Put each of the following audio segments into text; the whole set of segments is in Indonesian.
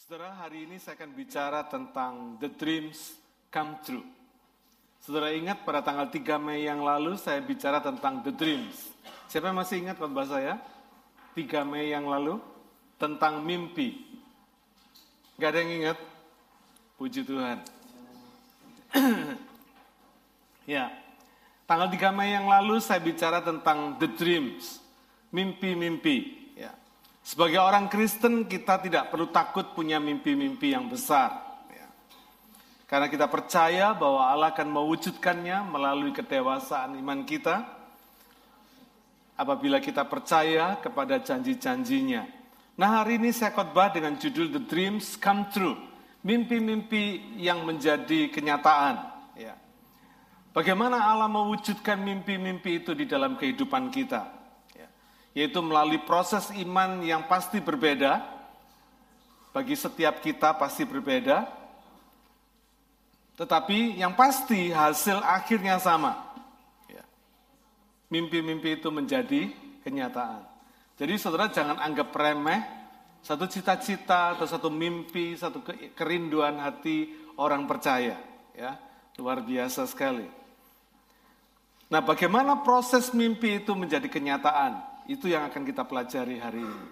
Saudara, hari ini saya akan bicara tentang the dreams come true. Saudara ingat pada tanggal 3 Mei yang lalu saya bicara tentang the dreams. Siapa yang masih ingat khotbah saya? 3 Mei yang lalu tentang mimpi. Gak ada yang ingat? Puji Tuhan. ya, tanggal 3 Mei yang lalu saya bicara tentang the dreams, mimpi-mimpi. Sebagai orang Kristen kita tidak perlu takut punya mimpi-mimpi yang besar. Ya. Karena kita percaya bahwa Allah akan mewujudkannya melalui kedewasaan iman kita. Apabila kita percaya kepada janji-janjinya. Nah hari ini saya khotbah dengan judul The Dreams Come True. Mimpi-mimpi yang menjadi kenyataan. Ya. Bagaimana Allah mewujudkan mimpi-mimpi itu di dalam kehidupan kita. Ya. Yaitu melalui proses iman yang pasti berbeda. Bagi setiap kita pasti berbeda. Tetapi yang pasti hasil akhirnya sama. Ya. Mimpi-mimpi itu menjadi kenyataan. Jadi saudara jangan anggap remeh satu cita-cita atau satu mimpi, satu kerinduan hati orang percaya. Ya, luar biasa sekali. Nah, bagaimana proses mimpi itu menjadi kenyataan? Itu yang akan kita pelajari hari ini.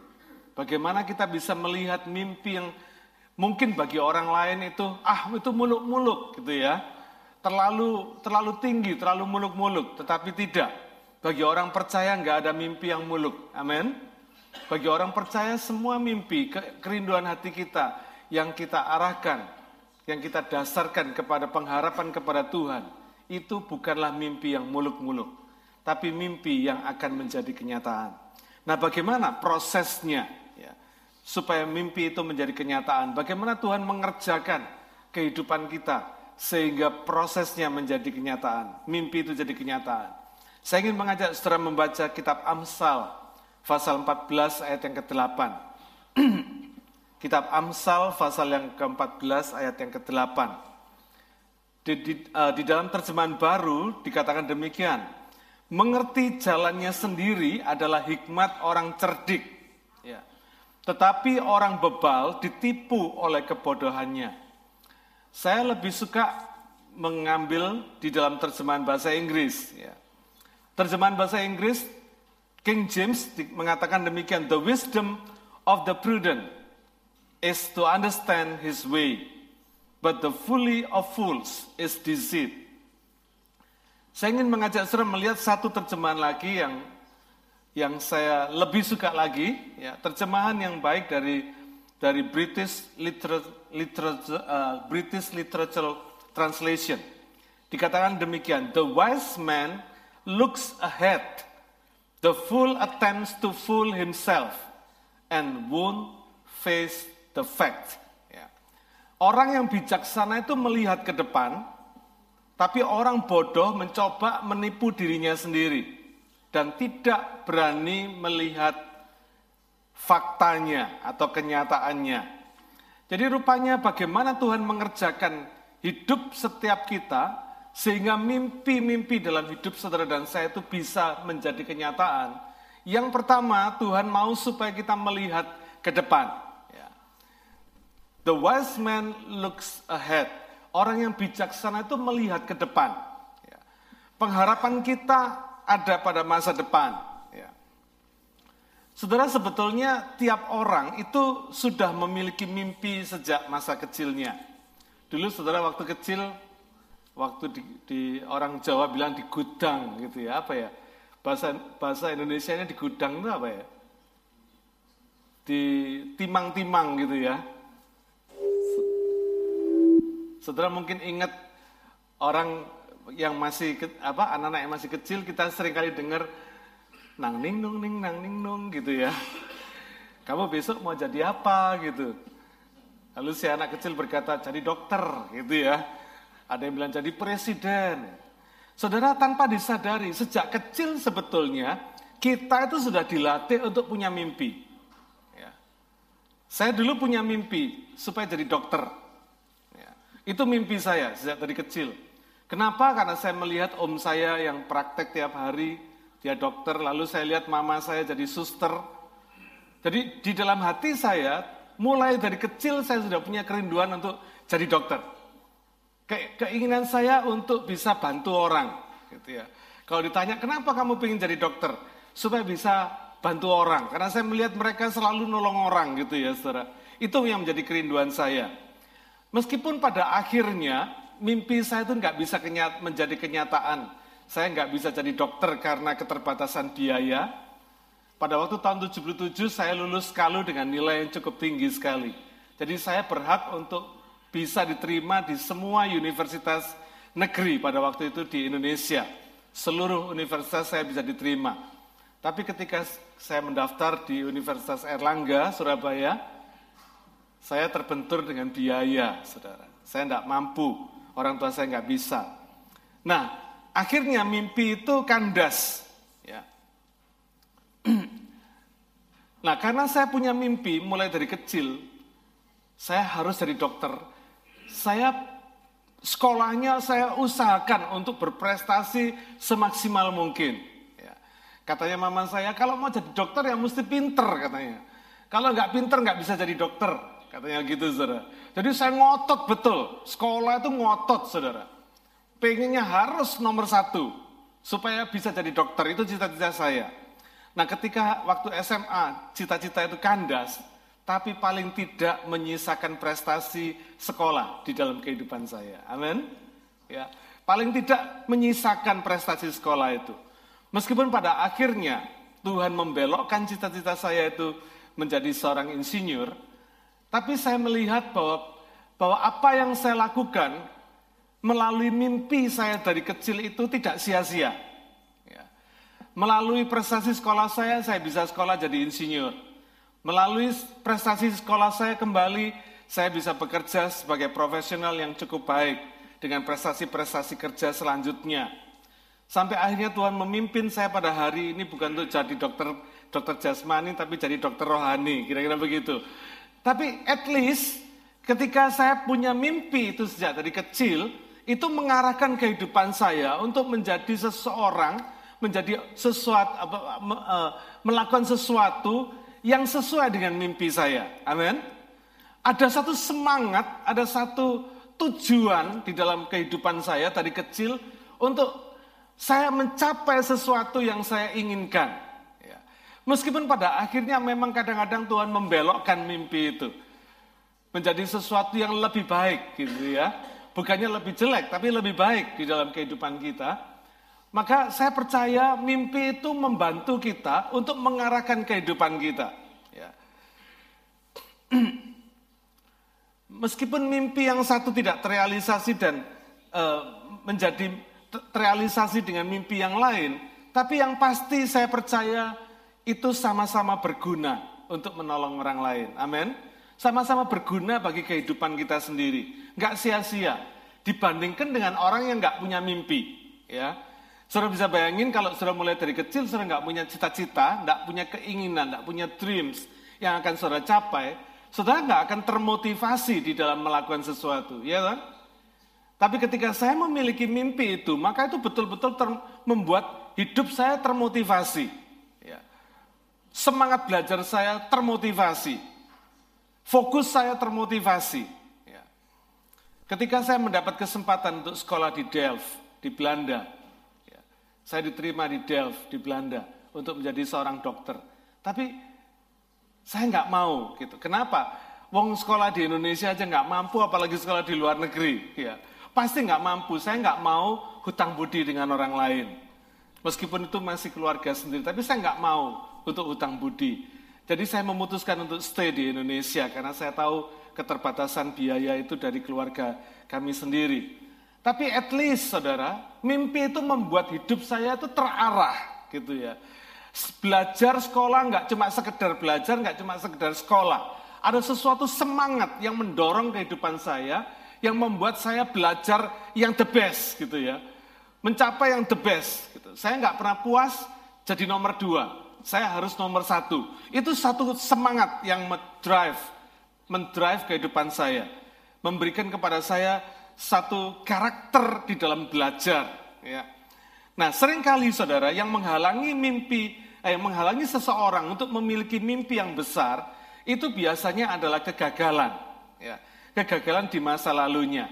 Bagaimana kita bisa melihat mimpi yang mungkin bagi orang lain itu ah itu muluk-muluk gitu ya. Terlalu terlalu tinggi, terlalu muluk-muluk, tetapi tidak. Bagi orang percaya nggak ada mimpi yang muluk. Amin. Bagi orang percaya semua mimpi, kerinduan hati kita yang kita arahkan, yang kita dasarkan kepada pengharapan kepada Tuhan, itu bukanlah mimpi yang muluk-muluk, tapi mimpi yang akan menjadi kenyataan. Nah, bagaimana prosesnya ya, supaya mimpi itu menjadi kenyataan? Bagaimana Tuhan mengerjakan kehidupan kita sehingga prosesnya menjadi kenyataan, mimpi itu jadi kenyataan? Saya ingin mengajak saudara membaca kitab Amsal, pasal 14 ayat yang ke-8. kitab Amsal, pasal yang ke-14 ayat yang ke-8. Di, di, uh, di dalam terjemahan baru dikatakan demikian, mengerti jalannya sendiri adalah hikmat orang cerdik. Ya. Tetapi orang bebal ditipu oleh kebodohannya. Saya lebih suka mengambil di dalam terjemahan bahasa Inggris. Ya. Terjemahan bahasa Inggris King James mengatakan demikian, the wisdom of the prudent is to understand his way, but the folly of fools is deceit. Saya ingin mengajak saudara melihat satu terjemahan lagi yang yang saya lebih suka lagi, ya, terjemahan yang baik dari dari British Literature, Literature uh, British Literature Translation. Dikatakan demikian, the wise man looks ahead. The fool attempts to fool himself and won't face the fact. Ya. Orang yang bijaksana itu melihat ke depan, tapi orang bodoh mencoba menipu dirinya sendiri dan tidak berani melihat faktanya atau kenyataannya. Jadi rupanya bagaimana Tuhan mengerjakan hidup setiap kita sehingga mimpi-mimpi dalam hidup saudara dan saya itu bisa menjadi kenyataan. Yang pertama, Tuhan mau supaya kita melihat ke depan. Ya. The wise man looks ahead. Orang yang bijaksana itu melihat ke depan. Ya. Pengharapan kita ada pada masa depan. Ya. Saudara sebetulnya tiap orang itu sudah memiliki mimpi sejak masa kecilnya. Dulu saudara waktu kecil waktu di, di orang Jawa bilang di gudang gitu ya apa ya bahasa bahasa Indonesia nya di gudang itu apa ya di timang-timang gitu ya saudara mungkin ingat orang yang masih apa anak-anak yang masih kecil kita sering kali dengar nang ning nung ning nang ning nung gitu ya kamu besok mau jadi apa gitu lalu si anak kecil berkata jadi dokter gitu ya ada yang bilang jadi presiden. Saudara tanpa disadari, sejak kecil sebetulnya kita itu sudah dilatih untuk punya mimpi. Ya. Saya dulu punya mimpi supaya jadi dokter. Itu mimpi saya sejak dari kecil. Kenapa? Karena saya melihat om saya yang praktek tiap hari, dia dokter, lalu saya lihat mama saya jadi suster. Jadi di dalam hati saya, mulai dari kecil saya sudah punya kerinduan untuk jadi dokter. Ke keinginan saya untuk bisa bantu orang, gitu ya. Kalau ditanya kenapa kamu ingin jadi dokter, supaya bisa bantu orang. Karena saya melihat mereka selalu nolong orang, gitu ya, saudara. Itu yang menjadi kerinduan saya. Meskipun pada akhirnya mimpi saya itu nggak bisa kenyat, menjadi kenyataan. Saya nggak bisa jadi dokter karena keterbatasan biaya. Pada waktu tahun 77 saya lulus kalau dengan nilai yang cukup tinggi sekali. Jadi saya berhak untuk bisa diterima di semua universitas negeri pada waktu itu di Indonesia. Seluruh universitas saya bisa diterima. Tapi ketika saya mendaftar di Universitas Erlangga, Surabaya, saya terbentur dengan biaya, saudara. Saya tidak mampu, orang tua saya nggak bisa. Nah, akhirnya mimpi itu kandas. Ya. Nah, karena saya punya mimpi mulai dari kecil, saya harus jadi dokter. Saya sekolahnya saya usahakan untuk berprestasi semaksimal mungkin. Ya. Katanya mama saya, kalau mau jadi dokter ya mesti pinter katanya. Kalau nggak pinter nggak bisa jadi dokter, katanya gitu saudara. Jadi saya ngotot betul, sekolah itu ngotot saudara pengennya harus nomor satu supaya bisa jadi dokter itu cita-cita saya. Nah ketika waktu SMA cita-cita itu kandas, tapi paling tidak menyisakan prestasi sekolah di dalam kehidupan saya. Amin. Ya, paling tidak menyisakan prestasi sekolah itu. Meskipun pada akhirnya Tuhan membelokkan cita-cita saya itu menjadi seorang insinyur, tapi saya melihat bahwa bahwa apa yang saya lakukan melalui mimpi saya dari kecil itu tidak sia-sia. Ya. Melalui prestasi sekolah saya, saya bisa sekolah jadi insinyur. Melalui prestasi sekolah saya kembali, saya bisa bekerja sebagai profesional yang cukup baik dengan prestasi-prestasi kerja selanjutnya. Sampai akhirnya Tuhan memimpin saya pada hari ini bukan untuk jadi dokter dokter jasmani, tapi jadi dokter rohani, kira-kira begitu. Tapi at least ketika saya punya mimpi itu sejak dari kecil, itu mengarahkan kehidupan saya untuk menjadi seseorang, menjadi sesuatu, e, melakukan sesuatu yang sesuai dengan mimpi saya. Amin. Ada satu semangat, ada satu tujuan di dalam kehidupan saya dari kecil untuk saya mencapai sesuatu yang saya inginkan. Meskipun pada akhirnya memang kadang-kadang Tuhan membelokkan mimpi itu menjadi sesuatu yang lebih baik gitu ya bukannya lebih jelek, tapi lebih baik di dalam kehidupan kita, maka saya percaya mimpi itu membantu kita untuk mengarahkan kehidupan kita. Ya. Meskipun mimpi yang satu tidak terrealisasi dan e, menjadi terrealisasi dengan mimpi yang lain, tapi yang pasti saya percaya itu sama-sama berguna untuk menolong orang lain. Amin. Sama-sama berguna bagi kehidupan kita sendiri nggak sia-sia dibandingkan dengan orang yang nggak punya mimpi. Ya, Saudara bisa bayangin kalau saudara mulai dari kecil saudara nggak punya cita-cita, nggak punya keinginan, nggak punya dreams yang akan saudara capai, saudara nggak akan termotivasi di dalam melakukan sesuatu, ya kan? Tapi ketika saya memiliki mimpi itu, maka itu betul-betul membuat hidup saya termotivasi. Ya. Semangat belajar saya termotivasi. Fokus saya termotivasi. Ketika saya mendapat kesempatan untuk sekolah di Delft, di Belanda, ya, saya diterima di Delft, di Belanda, untuk menjadi seorang dokter. Tapi saya nggak mau gitu. Kenapa? Wong sekolah di Indonesia aja nggak mampu, apalagi sekolah di luar negeri. Ya. Pasti nggak mampu. Saya nggak mau hutang budi dengan orang lain. Meskipun itu masih keluarga sendiri, tapi saya nggak mau untuk hutang budi. Jadi saya memutuskan untuk stay di Indonesia karena saya tahu keterbatasan biaya itu dari keluarga kami sendiri. Tapi at least saudara, mimpi itu membuat hidup saya itu terarah gitu ya. Belajar sekolah nggak cuma sekedar belajar, nggak cuma sekedar sekolah. Ada sesuatu semangat yang mendorong kehidupan saya, yang membuat saya belajar yang the best gitu ya. Mencapai yang the best gitu. Saya nggak pernah puas jadi nomor dua. Saya harus nomor satu. Itu satu semangat yang drive mendrive kehidupan saya, memberikan kepada saya satu karakter di dalam belajar. Ya. Nah, sering kali saudara yang menghalangi mimpi, eh, yang menghalangi seseorang untuk memiliki mimpi yang besar, itu biasanya adalah kegagalan. Ya, kegagalan di masa lalunya.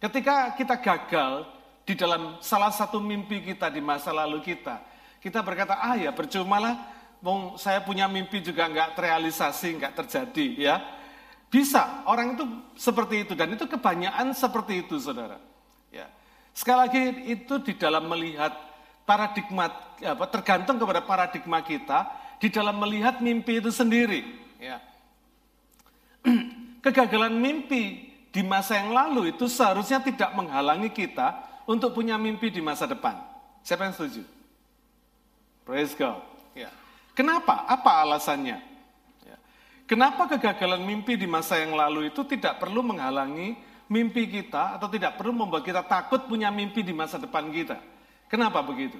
Ketika kita gagal di dalam salah satu mimpi kita di masa lalu kita, kita berkata, ah ya percumalah, mau saya punya mimpi juga nggak terrealisasi, nggak terjadi, ya. Bisa, orang itu seperti itu, dan itu kebanyakan seperti itu, saudara. Ya. Sekali lagi, itu di dalam melihat paradigma, apa, tergantung kepada paradigma kita, di dalam melihat mimpi itu sendiri. Ya. Kegagalan mimpi di masa yang lalu itu seharusnya tidak menghalangi kita untuk punya mimpi di masa depan. Siapa yang setuju? Praise God. Ya. Kenapa? Apa alasannya? Ya. Kenapa kegagalan mimpi di masa yang lalu itu tidak perlu menghalangi mimpi kita atau tidak perlu membuat kita takut punya mimpi di masa depan kita? Kenapa begitu?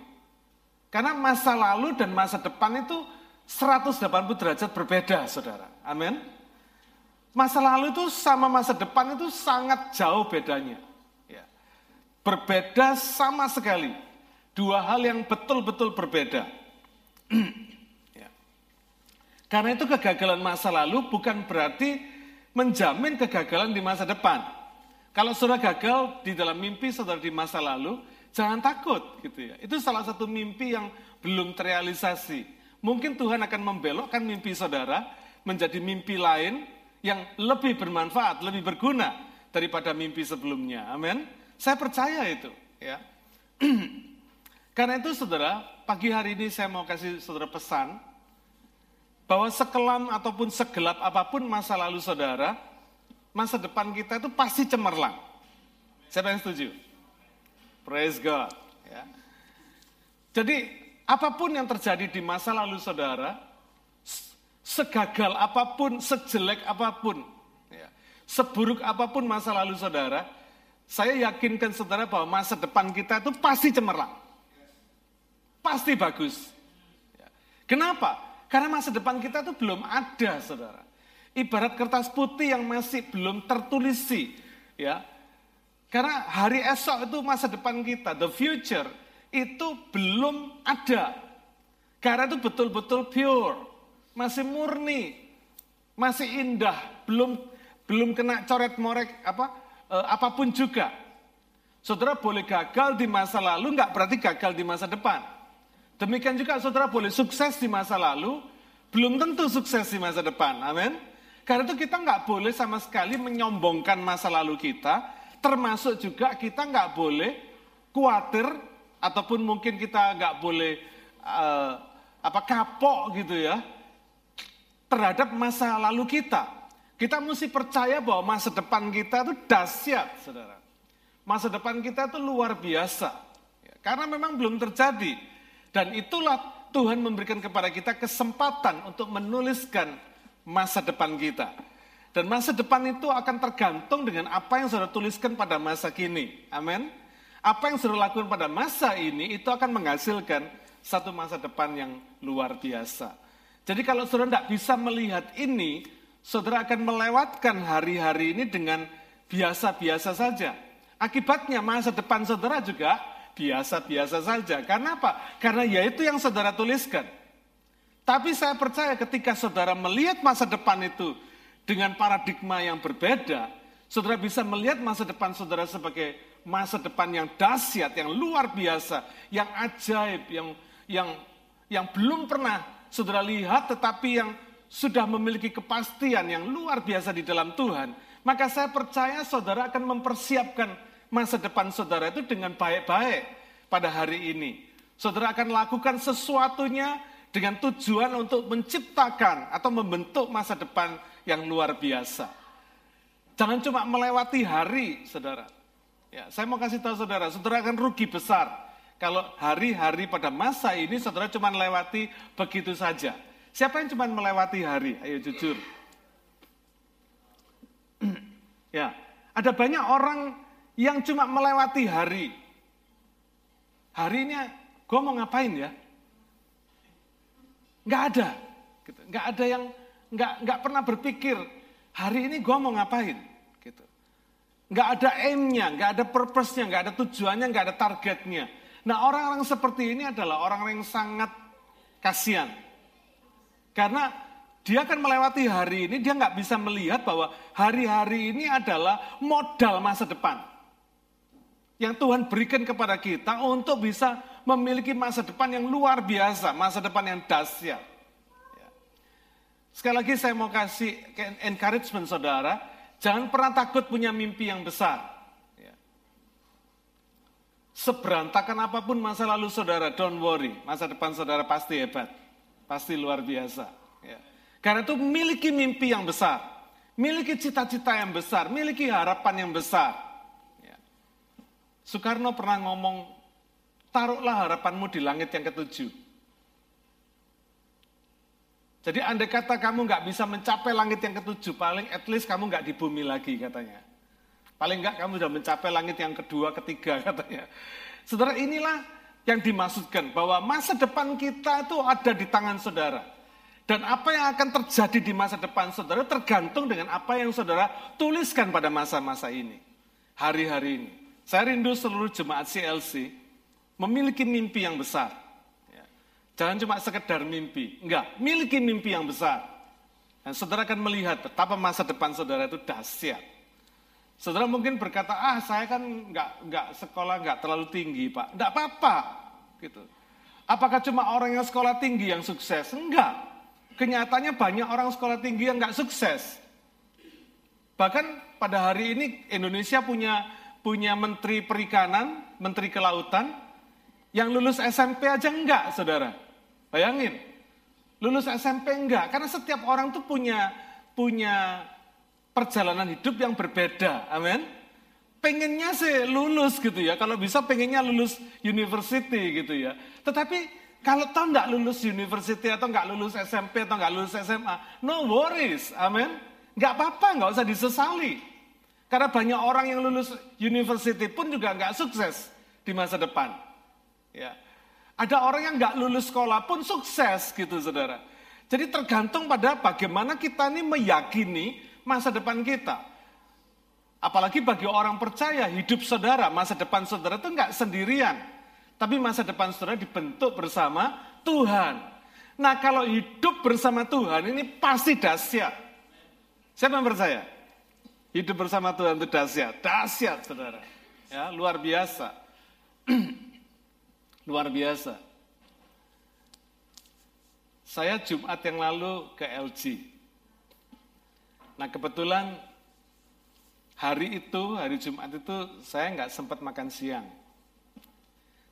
Karena masa lalu dan masa depan itu 180 derajat berbeda, saudara. Amin. Masa lalu itu sama masa depan itu sangat jauh bedanya. Ya. Berbeda sama sekali. Dua hal yang betul-betul berbeda. ya. Karena itu kegagalan masa lalu bukan berarti menjamin kegagalan di masa depan. Kalau saudara gagal di dalam mimpi saudara di masa lalu, jangan takut gitu ya. Itu salah satu mimpi yang belum terrealisasi. Mungkin Tuhan akan membelokkan mimpi saudara menjadi mimpi lain yang lebih bermanfaat, lebih berguna daripada mimpi sebelumnya. Amin. Saya percaya itu, ya. Karena itu saudara, pagi hari ini saya mau kasih saudara pesan bahwa sekelam ataupun segelap apa pun masa lalu saudara, masa depan kita itu pasti cemerlang. Siapa yang setuju? Praise God. Ya. Jadi apa pun yang terjadi di masa lalu saudara, segagal apa pun, sejelek apa pun, ya, seburuk apa pun masa lalu saudara, saya yakinkan saudara bahwa masa depan kita itu pasti cemerlang. Pasti bagus. Ya. Kenapa? Karena masa depan kita itu belum ada, saudara. Ibarat kertas putih yang masih belum tertulisi. Ya. Karena hari esok itu masa depan kita, the future, itu belum ada. Karena itu betul-betul pure masih murni, masih indah, belum belum kena coret-morek apa e, apa pun juga. Saudara boleh gagal di masa lalu, nggak berarti gagal di masa depan. Demikian juga saudara boleh sukses di masa lalu, belum tentu sukses di masa depan. Amin. Karena itu kita nggak boleh sama sekali menyombongkan masa lalu kita, termasuk juga kita nggak boleh khawatir ataupun mungkin kita nggak boleh uh, apa kapok gitu ya terhadap masa lalu kita. Kita mesti percaya bahwa masa depan kita itu dahsyat, saudara. Masa depan kita itu luar biasa. Ya, karena memang belum terjadi. Dan itulah Tuhan memberikan kepada kita kesempatan untuk menuliskan masa depan kita. Dan masa depan itu akan tergantung dengan apa yang saudara tuliskan pada masa kini. Amin. Apa yang saudara lakukan pada masa ini itu akan menghasilkan satu masa depan yang luar biasa. Jadi kalau saudara tidak bisa melihat ini, saudara akan melewatkan hari-hari ini dengan biasa-biasa saja. Akibatnya masa depan saudara juga biasa-biasa saja. Karena apa? Karena ya itu yang saudara tuliskan. Tapi saya percaya ketika saudara melihat masa depan itu dengan paradigma yang berbeda, saudara bisa melihat masa depan saudara sebagai masa depan yang dahsyat, yang luar biasa, yang ajaib, yang yang yang belum pernah saudara lihat tetapi yang sudah memiliki kepastian yang luar biasa di dalam Tuhan, maka saya percaya saudara akan mempersiapkan masa depan saudara itu dengan baik-baik pada hari ini. Saudara akan lakukan sesuatunya dengan tujuan untuk menciptakan atau membentuk masa depan yang luar biasa. Jangan cuma melewati hari, saudara. Ya, saya mau kasih tahu saudara, saudara akan rugi besar kalau hari-hari pada masa ini saudara cuma melewati begitu saja. Siapa yang cuma melewati hari? Ayo jujur. ya, ada banyak orang yang cuma melewati hari. Hari ini gue mau ngapain ya? Nggak ada. Gitu. Nggak ada yang nggak nggak pernah berpikir hari ini gue mau ngapain. Gitu. Nggak ada aim-nya, nggak ada purpose-nya, nggak ada tujuannya, nggak ada targetnya. Nah orang-orang seperti ini adalah orang-orang yang sangat kasihan. Karena dia akan melewati hari ini, dia nggak bisa melihat bahwa hari-hari ini adalah modal masa depan. Yang Tuhan berikan kepada kita untuk bisa memiliki masa depan yang luar biasa, masa depan yang dahsyat. Ya. Sekali lagi saya mau kasih encouragement saudara, jangan pernah takut punya mimpi yang besar. Ya. Seberantakan apa pun masa lalu saudara, don't worry, masa depan saudara pasti hebat, pasti luar biasa. Karena itu miliki mimpi yang besar, miliki cita-cita yang besar, miliki harapan yang besar. Soekarno pernah ngomong, taruhlah harapanmu di langit yang ketujuh. Jadi andai kata kamu nggak bisa mencapai langit yang ketujuh, paling at least kamu nggak di bumi lagi katanya. Paling nggak kamu sudah mencapai langit yang kedua, ketiga katanya. Saudara inilah yang dimaksudkan bahwa masa depan kita itu ada di tangan saudara. Dan apa yang akan terjadi di masa depan saudara tergantung dengan apa yang saudara tuliskan pada masa-masa ini. Hari-hari ini. Saya rindu seluruh jemaat CLC memiliki mimpi yang besar. Ya. Jangan cuma sekedar mimpi. Enggak, miliki mimpi yang besar. Dan saudara akan melihat betapa masa depan saudara itu dahsyat. Saudara mungkin berkata, ah saya kan enggak, enggak sekolah enggak terlalu tinggi pak. Enggak apa-apa. gitu. Apakah cuma orang yang sekolah tinggi yang sukses? Enggak kenyataannya banyak orang sekolah tinggi yang nggak sukses. Bahkan pada hari ini Indonesia punya punya menteri perikanan, menteri kelautan, yang lulus SMP aja enggak, saudara. Bayangin, lulus SMP enggak, karena setiap orang tuh punya punya perjalanan hidup yang berbeda, amin. Pengennya sih lulus gitu ya, kalau bisa pengennya lulus university gitu ya. Tetapi kalau tahu nggak lulus university atau nggak lulus SMP atau nggak lulus SMA, no worries, amin. Nggak apa-apa, nggak usah disesali. Karena banyak orang yang lulus university pun juga nggak sukses di masa depan. Ya. Ada orang yang nggak lulus sekolah pun sukses gitu saudara. Jadi tergantung pada bagaimana kita ini meyakini masa depan kita. Apalagi bagi orang percaya hidup saudara, masa depan saudara itu nggak sendirian. Tapi masa depan saudara dibentuk bersama Tuhan. Nah kalau hidup bersama Tuhan ini pasti dahsyat. Siapa yang percaya? Hidup bersama Tuhan itu dahsyat. Dahsyat saudara. Ya, luar biasa. luar biasa. Saya Jumat yang lalu ke LG. Nah kebetulan hari itu, hari Jumat itu saya nggak sempat makan siang.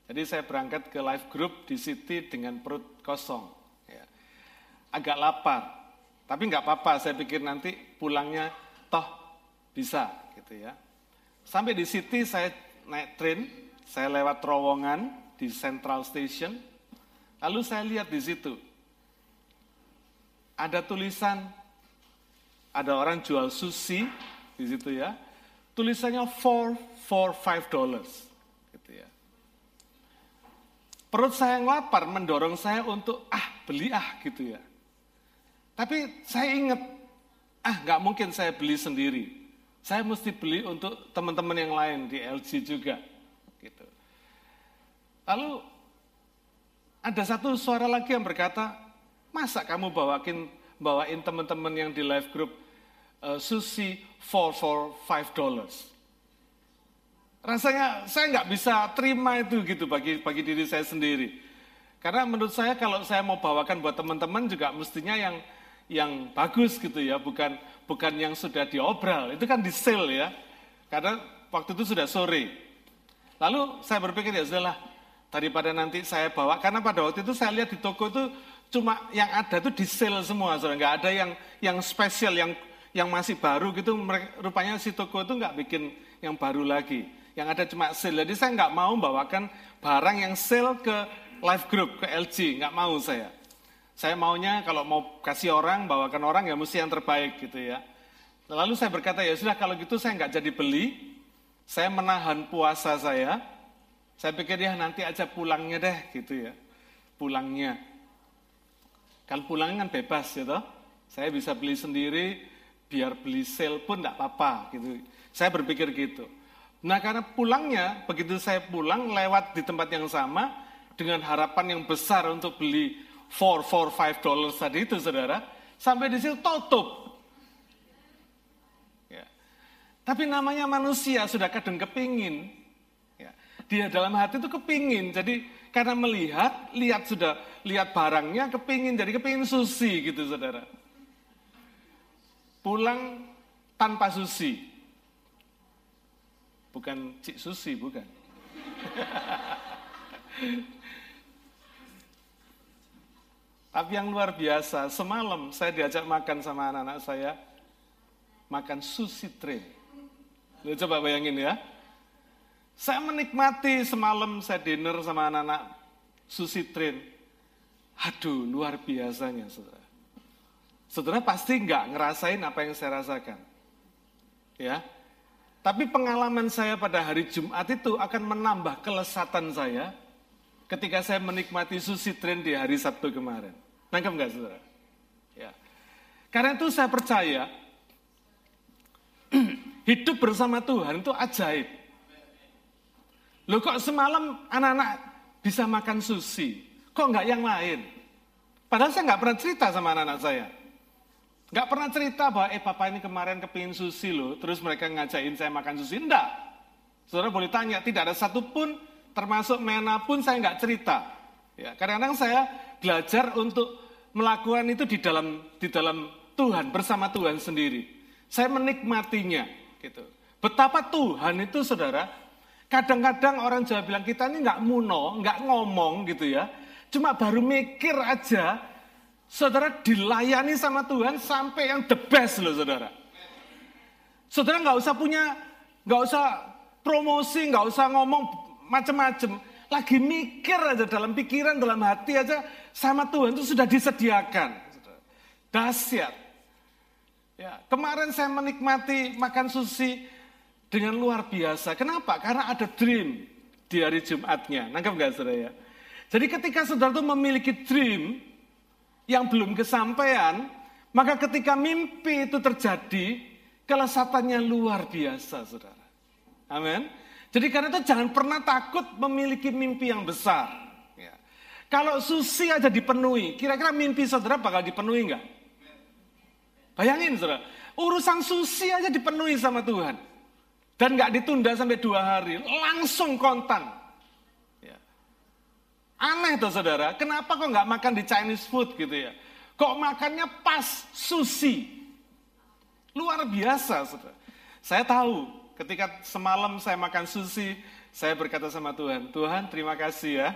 Jadi saya berangkat ke live group di City dengan perut kosong. Ya. Agak lapar, tapi nggak apa-apa, saya pikir nanti pulangnya toh bisa gitu ya. Sampai di City saya naik train, saya lewat terowongan di Central Station, lalu saya lihat di situ ada tulisan, ada orang jual sushi di situ ya, tulisannya 4 for 5 dollars. Perut saya yang lapar mendorong saya untuk ah beli ah gitu ya. Tapi saya ingat, ah nggak mungkin saya beli sendiri. Saya mesti beli untuk teman-teman yang lain di LG juga. Gitu. Lalu ada satu suara lagi yang berkata, masa kamu bawain bawain teman-teman yang di live group uh, sushi for for five dollars. Rasanya saya nggak bisa terima itu gitu bagi bagi diri saya sendiri. Karena menurut saya kalau saya mau bawakan buat teman-teman juga mestinya yang yang bagus gitu ya, bukan bukan yang sudah diobral. Itu kan di sale ya. Karena waktu itu sudah sore. Lalu saya berpikir ya sudahlah daripada nanti saya bawa karena pada waktu itu saya lihat di toko itu cuma yang ada itu di sale semua, saudara. Nggak ada yang yang spesial yang yang masih baru gitu. Rupanya si toko itu nggak bikin yang baru lagi yang ada cuma sale. Jadi saya nggak mau bawakan barang yang sale ke live group, ke LG, nggak mau saya. Saya maunya kalau mau kasih orang, bawakan orang ya mesti yang terbaik gitu ya. Lalu saya berkata ya sudah kalau gitu saya nggak jadi beli, saya menahan puasa saya. Saya pikir ya nanti aja pulangnya deh gitu ya, pulangnya. Kalau pulangnya kan bebas gitu, saya bisa beli sendiri, biar beli sale pun tidak apa-apa gitu. Saya berpikir gitu. Nah karena pulangnya, begitu saya pulang lewat di tempat yang sama, dengan harapan yang besar untuk beli 4, 4, 5 dollars tadi itu saudara, Sampai di situ tutup. Ya. Tapi namanya manusia sudah kadang kepingin. Ya. Dia dalam hati itu kepingin. Jadi karena melihat, lihat sudah, lihat barangnya kepingin. Jadi kepingin susi gitu saudara. Pulang tanpa susi. Bukan cik susi, bukan. Tapi yang luar biasa, semalam saya diajak makan sama anak-anak saya, makan sushi train. Lu coba bayangin ya. Saya menikmati semalam saya dinner sama anak-anak sushi train. Aduh, luar biasanya, saudara. Saudara pasti nggak ngerasain apa yang saya rasakan. Ya, tapi pengalaman saya pada hari Jumat itu akan menambah kelesatan saya ketika saya menikmati sushi train di hari Sabtu kemarin. Nangkep nggak saudara? Ya. Karena itu saya percaya hidup bersama Tuhan itu ajaib. Loh kok semalam anak-anak bisa makan sushi, kok nggak yang lain? Padahal saya nggak pernah cerita sama anak-anak saya. Nggak pernah cerita bahwa, eh papa ini kemarin kepingin sushi loh, terus mereka ngajain saya makan sushi. Enggak. Saudara boleh tanya, tidak ada satupun termasuk Mena pun saya nggak cerita. Ya, kadang-kadang saya belajar untuk melakukan itu di dalam di dalam Tuhan bersama Tuhan sendiri. Saya menikmatinya gitu. Betapa Tuhan itu saudara, kadang-kadang orang Jawa bilang kita ini nggak muno, nggak ngomong gitu ya. Cuma baru mikir aja, saudara dilayani sama Tuhan sampai yang the best loh saudara. Saudara nggak usah punya, nggak usah promosi, nggak usah ngomong macam-macam. Lagi mikir aja dalam pikiran, dalam hati aja sama Tuhan itu sudah disediakan. Dahsyat. Ya, kemarin saya menikmati makan sushi dengan luar biasa. Kenapa? Karena ada dream di hari Jumatnya. Nangkep nggak saudara ya? Jadi ketika saudara itu memiliki dream yang belum kesampaian, maka ketika mimpi itu terjadi, kelesatannya luar biasa, saudara. Amin. Jadi karena itu jangan pernah takut memiliki mimpi yang besar. Ya. Kalau susi aja dipenuhi, kira-kira mimpi saudara bakal dipenuhi enggak? Bayangin saudara, urusan susi aja dipenuhi sama Tuhan. Dan nggak ditunda sampai dua hari, langsung kontan. Ya. Aneh tuh saudara, kenapa kok nggak makan di Chinese food gitu ya? Kok makannya pas susi? Luar biasa saudara. Saya tahu Ketika semalam saya makan sushi, saya berkata sama Tuhan, Tuhan terima kasih ya,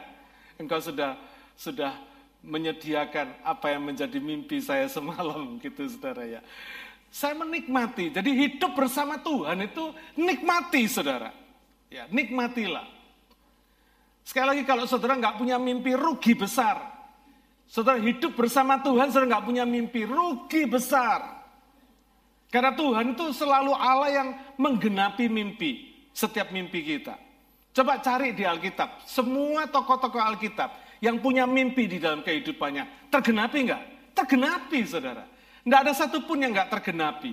Engkau sudah sudah menyediakan apa yang menjadi mimpi saya semalam gitu saudara ya. Saya menikmati, jadi hidup bersama Tuhan itu nikmati saudara. Ya, nikmatilah. Sekali lagi kalau saudara nggak punya mimpi rugi besar. Saudara hidup bersama Tuhan, saudara nggak punya mimpi rugi besar. Karena Tuhan itu selalu Allah yang menggenapi mimpi, setiap mimpi kita. Coba cari di Alkitab, semua tokoh-tokoh Alkitab yang punya mimpi di dalam kehidupannya, tergenapi enggak? Tergenapi, saudara. Enggak ada satupun yang enggak tergenapi.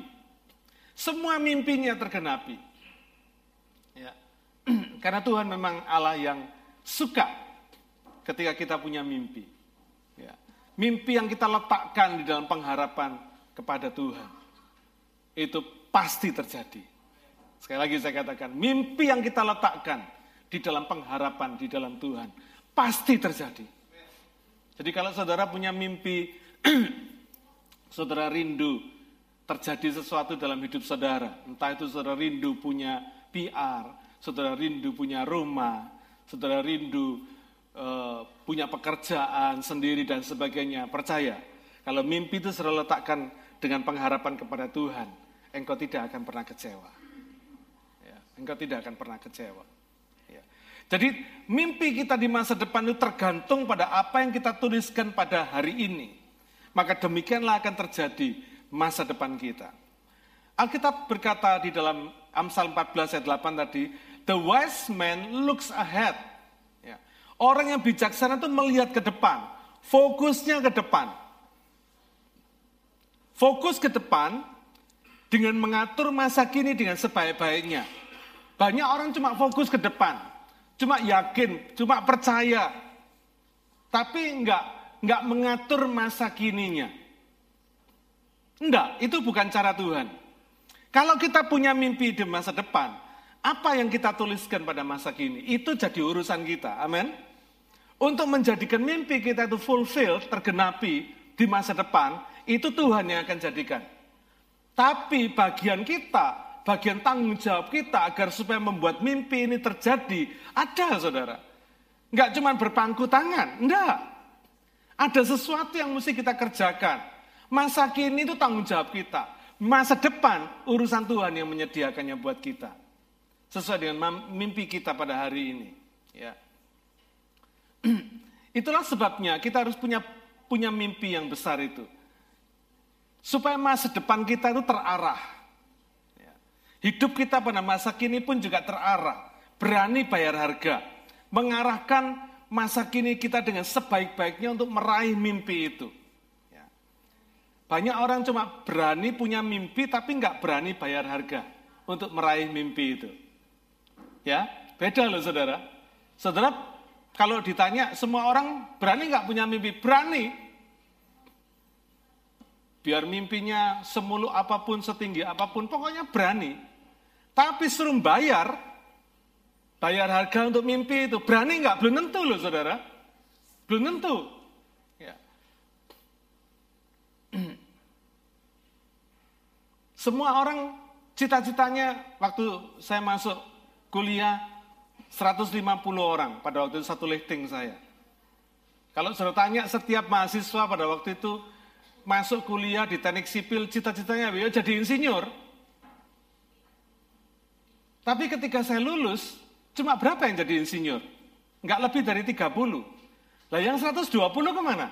Semua mimpinya tergenapi. Ya. Karena Tuhan memang Allah yang suka ketika kita punya mimpi. Ya. Mimpi yang kita letakkan di dalam pengharapan kepada Tuhan itu pasti terjadi. Sekali lagi saya katakan, mimpi yang kita letakkan di dalam pengharapan di dalam Tuhan pasti terjadi. Jadi kalau saudara punya mimpi, saudara rindu terjadi sesuatu dalam hidup saudara, entah itu saudara rindu punya PR, saudara rindu punya rumah, saudara rindu uh, punya pekerjaan sendiri dan sebagainya, percaya kalau mimpi itu saudara letakkan dengan pengharapan kepada Tuhan, engkau tidak akan pernah kecewa. Ya, engkau tidak akan pernah kecewa. Ya. Jadi mimpi kita di masa depan itu tergantung pada apa yang kita tuliskan pada hari ini. Maka demikianlah akan terjadi masa depan kita. Alkitab berkata di dalam Amsal 14 ayat 8 tadi, The wise man looks ahead. Ya. Orang yang bijaksana itu melihat ke depan, fokusnya ke depan. Fokus ke depan dengan mengatur masa kini dengan sebaik-baiknya. Banyak orang cuma fokus ke depan, cuma yakin, cuma percaya, tapi enggak enggak mengatur masa kininya. Enggak, itu bukan cara Tuhan. Kalau kita punya mimpi di masa depan, apa yang kita tuliskan pada masa kini, itu jadi urusan kita. Amin. Untuk menjadikan mimpi kita itu fulfill, tergenapi di masa depan, itu Tuhan yang akan jadikan. Tapi bagian kita, bagian tanggung jawab kita agar supaya membuat mimpi ini terjadi, ada saudara. Enggak cuma berpangku tangan, enggak. Ada sesuatu yang mesti kita kerjakan. Masa kini itu tanggung jawab kita. Masa depan urusan Tuhan yang menyediakannya buat kita. Sesuai dengan mimpi kita pada hari ini. Ya. Itulah sebabnya kita harus punya punya mimpi yang besar itu. Supaya masa depan kita itu terarah. Ya. Hidup kita pada masa kini pun juga terarah. Berani bayar harga. Mengarahkan masa kini kita dengan sebaik-baiknya untuk meraih mimpi itu. Ya. Banyak orang cuma berani punya mimpi tapi nggak berani bayar harga untuk meraih mimpi itu. Ya, beda loh saudara. Saudara, kalau ditanya semua orang berani nggak punya mimpi? Berani, Biar mimpinya semulu apa pun, setinggi apa pun, pokoknya berani. Tapi suruh bayar, bayar harga untuk mimpi itu. Berani nggak? Belum tentu loh saudara. Belum tentu. Ya. Semua orang cita-citanya waktu saya masuk kuliah 150 orang pada waktu itu satu listing saya. Kalau sudah tanya setiap mahasiswa pada waktu itu masuk kuliah di teknik sipil, cita-citanya ya jadi insinyur. Tapi ketika saya lulus, cuma berapa yang jadi insinyur? Enggak lebih dari 30. Lah yang 120 ke mana?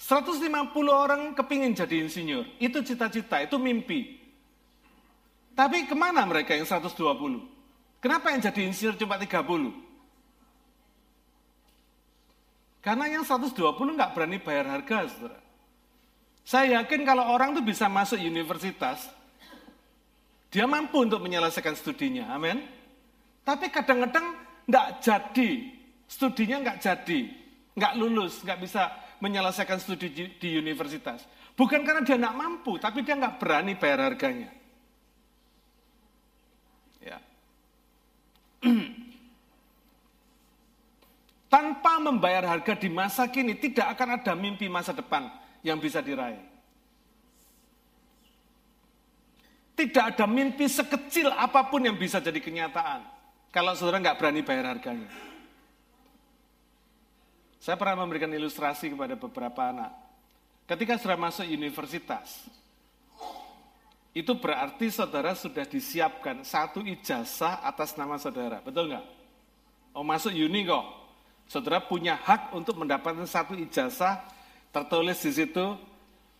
150 orang kepingin jadi insinyur. Itu cita-cita, itu mimpi. Tapi ke mana mereka yang 120? Kenapa yang jadi insinyur cuma 30? Karena yang 120 nggak berani bayar harga, saudara. Saya yakin kalau orang itu bisa masuk universitas, dia mampu untuk menyelesaikan studinya, amin. Tapi kadang-kadang nggak jadi, studinya nggak jadi, nggak lulus, nggak bisa menyelesaikan studi di universitas. Bukan karena dia nggak mampu, tapi dia nggak berani bayar harganya. Ya. Tanpa membayar harga di masa kini, tidak akan ada mimpi masa depan yang bisa diraih. Tidak ada mimpi sekecil apa pun yang bisa jadi kenyataan. Kalau saudara nggak berani bayar harganya. Saya pernah memberikan ilustrasi kepada beberapa anak. Ketika saudara masuk universitas, itu berarti saudara sudah disiapkan satu ijazah atas nama saudara. Betul nggak? Oh masuk uni kok, saudara punya hak untuk mendapatkan satu ijazah tertulis di situ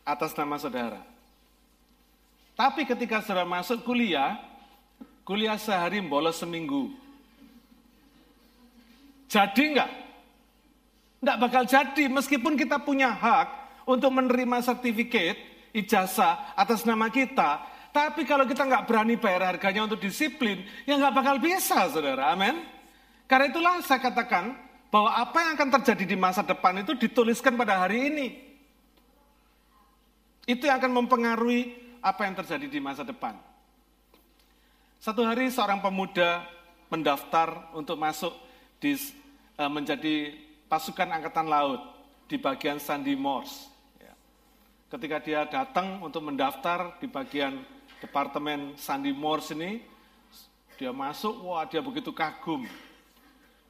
atas nama saudara. Tapi ketika saudara masuk kuliah, kuliah sehari bolos seminggu. Jadi enggak? Enggak bakal jadi meskipun kita punya hak untuk menerima sertifikat ijazah atas nama kita, tapi kalau kita nggak berani bayar harganya untuk disiplin, ya nggak bakal bisa, saudara. Amin. Karena itulah saya katakan, bahwa apa yang akan terjadi di masa depan itu dituliskan pada hari ini. Itu yang akan mempengaruhi apa yang terjadi di masa depan. Satu hari seorang pemuda mendaftar untuk masuk di e, menjadi pasukan angkatan laut di bagian Sandy Morse. Ya. Ketika dia datang untuk mendaftar di bagian departemen Sandy Morse ini, dia masuk, wah dia begitu kagum.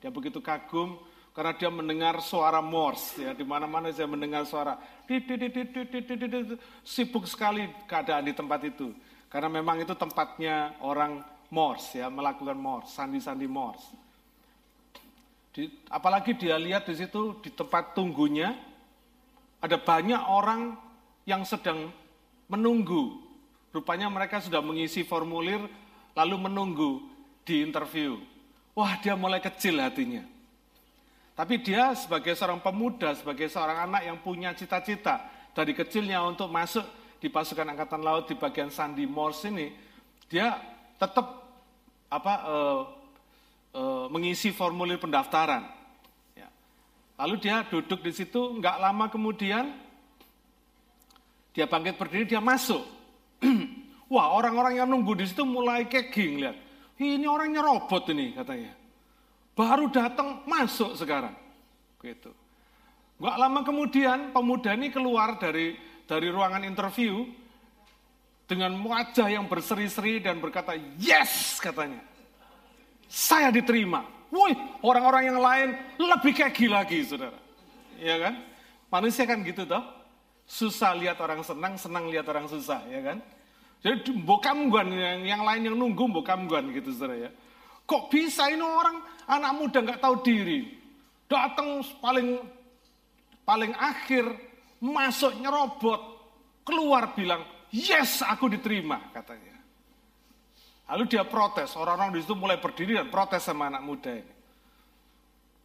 Dia begitu kagum karena dia mendengar suara Morse ya. Di mana-mana saya mendengar suara. Sibuk sekali keadaan di tempat itu. Karena memang itu tempatnya orang Morse ya. Melakukan Morse sandi-sandi Morse. Di, apalagi dia lihat di situ di tempat tunggunya ada banyak orang yang sedang menunggu. Rupanya mereka sudah mengisi formulir lalu menunggu di interview. Wah dia mulai kecil hatinya tapi dia sebagai seorang pemuda, sebagai seorang anak yang punya cita-cita dari kecilnya untuk masuk di pasukan angkatan laut di bagian Sandy Morse ini, dia tetap apa uh, uh, mengisi formulir pendaftaran. Ya. Lalu dia duduk di situ, nggak lama kemudian dia bangkit berdiri, dia masuk. Wah, orang-orang yang nunggu di situ mulai keging lihat. Ini orangnya robot ini katanya. Baru datang masuk sekarang. Gitu. Gak lama kemudian pemuda ini keluar dari dari ruangan interview dengan wajah yang berseri-seri dan berkata, yes katanya. Saya diterima. Woi, orang-orang yang lain lebih kegi lagi, saudara. Ya kan? Manusia kan gitu toh. Susah lihat orang senang, senang lihat orang susah, ya kan? Jadi bokam guan yang, yang lain yang nunggu bokam guan gitu, saudara ya. Kok bisa ini orang anak muda nggak tahu diri, datang paling paling akhir masuk nyerobot, keluar bilang, yes aku diterima katanya. Lalu dia protes, orang-orang di situ mulai berdiri dan protes sama anak muda ini.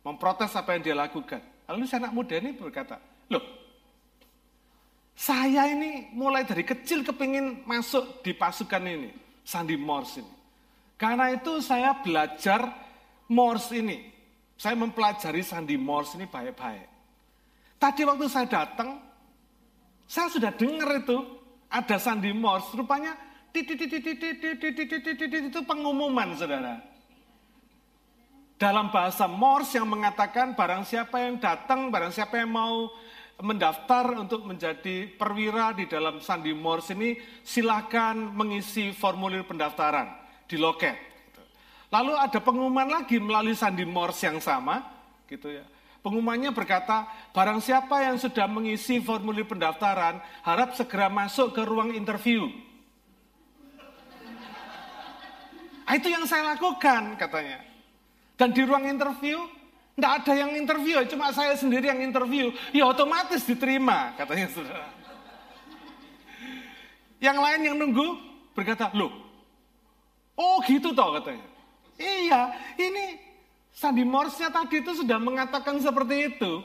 Memprotes apa yang dia lakukan. Lalu si anak muda ini berkata, loh, saya ini mulai dari kecil kepingin masuk di pasukan ini, Sandi Morse ini. Karena itu saya belajar Morse ini. Saya mempelajari Sandi Morse ini baik-baik. Tadi waktu saya datang, saya sudah dengar itu ada Sandi Morse. Rupanya itu pengumuman saudara. Dalam bahasa Morse yang mengatakan barang siapa yang datang, barang siapa yang mau mendaftar untuk menjadi perwira di dalam Sandi Morse ini, silakan mengisi formulir pendaftaran di loket. Lalu ada pengumuman lagi melalui Sandi Morse yang sama, gitu ya. Pengumumannya berkata, barang siapa yang sudah mengisi formulir pendaftaran, harap segera masuk ke ruang interview. Ah, itu yang saya lakukan katanya. Dan di ruang interview, tidak ada yang interview, cuma saya sendiri yang interview. Ya otomatis diterima, katanya saudara. Yang lain yang nunggu berkata, loh, oh gitu toh katanya. Iya, ini Sandi Morse-nya tadi itu sudah mengatakan seperti itu.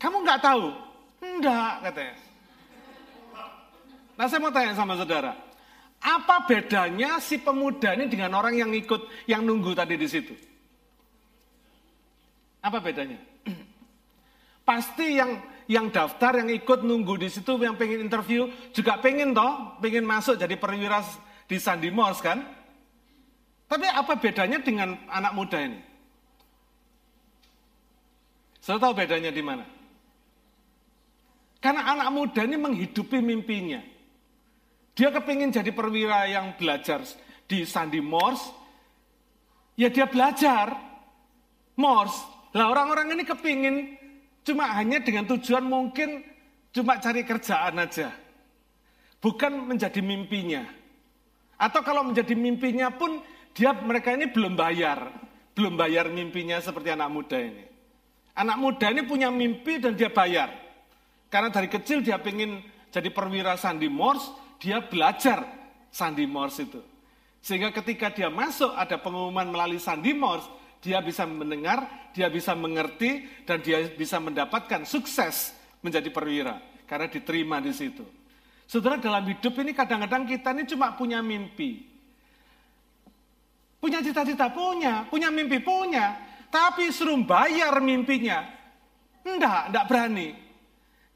Kamu nggak tahu? Enggak, katanya. Nah saya mau tanya sama saudara, apa bedanya si pemuda ini dengan orang yang ikut, yang nunggu tadi di situ? Apa bedanya? Pasti yang yang daftar, yang ikut nunggu di situ, yang pengen interview, juga pengen toh, pengen masuk jadi perwira di Sandi Mors kan? Tapi apa bedanya dengan anak muda ini? Saya tahu bedanya di mana? Karena anak muda ini menghidupi mimpinya. Dia kepingin jadi perwira yang belajar di Sandi Morse, ya dia belajar Morse. Lah orang-orang ini kepingin cuma hanya dengan tujuan mungkin cuma cari kerjaan aja. Bukan menjadi mimpinya. Atau kalau menjadi mimpinya pun dia mereka ini belum bayar. Belum bayar mimpinya seperti anak muda ini. Anak muda ini punya mimpi dan dia bayar. Karena dari kecil dia ingin jadi perwira Sandi Morse, dia belajar Sandi Morse itu. Sehingga ketika dia masuk ada pengumuman melalui Sandi Morse, dia bisa mendengar, dia bisa mengerti, dan dia bisa mendapatkan sukses menjadi perwira. Karena diterima di situ. Saudara dalam hidup ini kadang-kadang kita ini cuma punya mimpi. Punya cita-cita punya, punya mimpi punya. Tapi suruh bayar mimpinya. Enggak, enggak berani.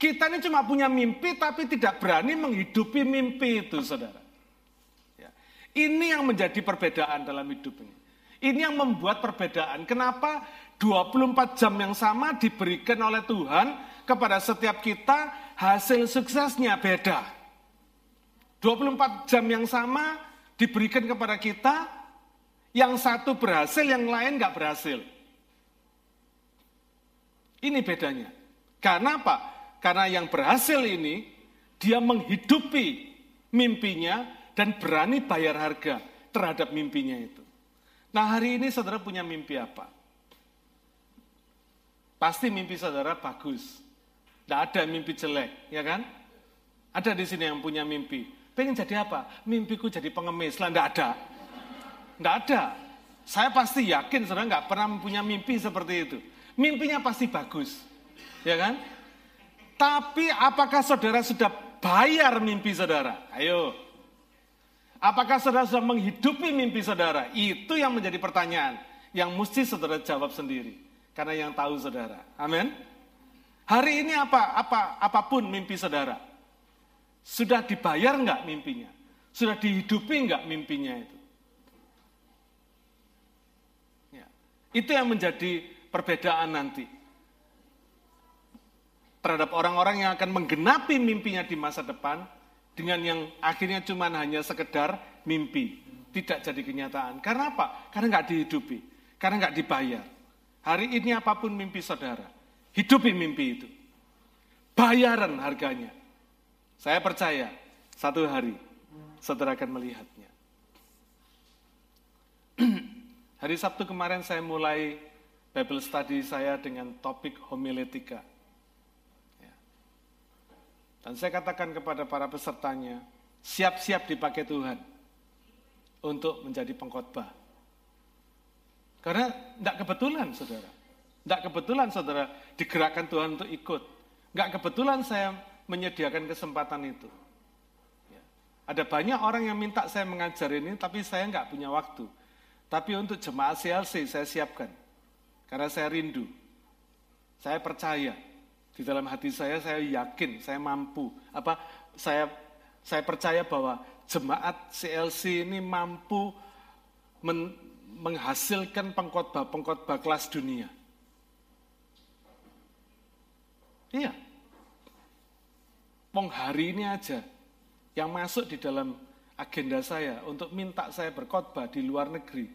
Kita ini cuma punya mimpi tapi tidak berani menghidupi mimpi itu, saudara. Ya. Ini yang menjadi perbedaan dalam hidup ini. Ini yang membuat perbedaan. Kenapa 24 jam yang sama diberikan oleh Tuhan kepada setiap kita, hasil suksesnya beda. 24 jam yang sama diberikan kepada kita, yang satu berhasil, yang lain nggak berhasil. Ini bedanya. Karena apa? Karena yang berhasil ini, dia menghidupi mimpinya dan berani bayar harga terhadap mimpinya itu. Nah hari ini saudara punya mimpi apa? Pasti mimpi saudara bagus. Tidak ada mimpi jelek, ya kan? Ada di sini yang punya mimpi. Pengen jadi apa? Mimpiku jadi pengemis. Lah, tidak ada. Tidak ada. Saya pasti yakin saudara nggak pernah punya mimpi seperti itu. Mimpinya pasti bagus. Ya kan? Tapi apakah saudara sudah bayar mimpi saudara? Ayo. Apakah saudara sudah menghidupi mimpi saudara? Itu yang menjadi pertanyaan yang mesti saudara jawab sendiri. Karena yang tahu saudara. Amin. Hari ini apa apa apa pun mimpi saudara. Sudah dibayar nggak mimpinya? Sudah dihidupi nggak mimpinya itu? Ya. Itu yang menjadi perbedaan nanti. Terhadap orang-orang yang akan menggenapi mimpinya di masa depan, dengan yang akhirnya cuma hanya sekedar mimpi, tidak jadi kenyataan. Karena apa? Karena nggak dihidupi, karena nggak dibayar. Hari ini apa pun mimpi saudara, hidupi mimpi itu. Bayaran harganya. Saya percaya satu hari saudara akan melihatnya. hari Sabtu kemarin saya mulai Bible study saya dengan topik homiletika. Ya. Dan saya katakan kepada para pesertanya, siap-siap dipakai Tuhan untuk menjadi pengkhotbah. Karena tidak kebetulan, saudara. Tidak kebetulan, saudara, digerakkan Tuhan untuk ikut. Tidak kebetulan saya menyediakan kesempatan itu. Ya. Ada banyak orang yang minta saya mengajar ini, tapi saya nggak punya waktu. Tapi untuk jemaat CLC saya siapkan. Karena saya rindu. Saya percaya. Di dalam hati saya, saya yakin, saya mampu. Apa? Saya saya percaya bahwa jemaat CLC ini mampu men, menghasilkan pengkhotbah-pengkhotbah kelas dunia. Iya. Pong hari ini aja yang masuk di dalam agenda saya untuk minta saya berkhotbah di luar negeri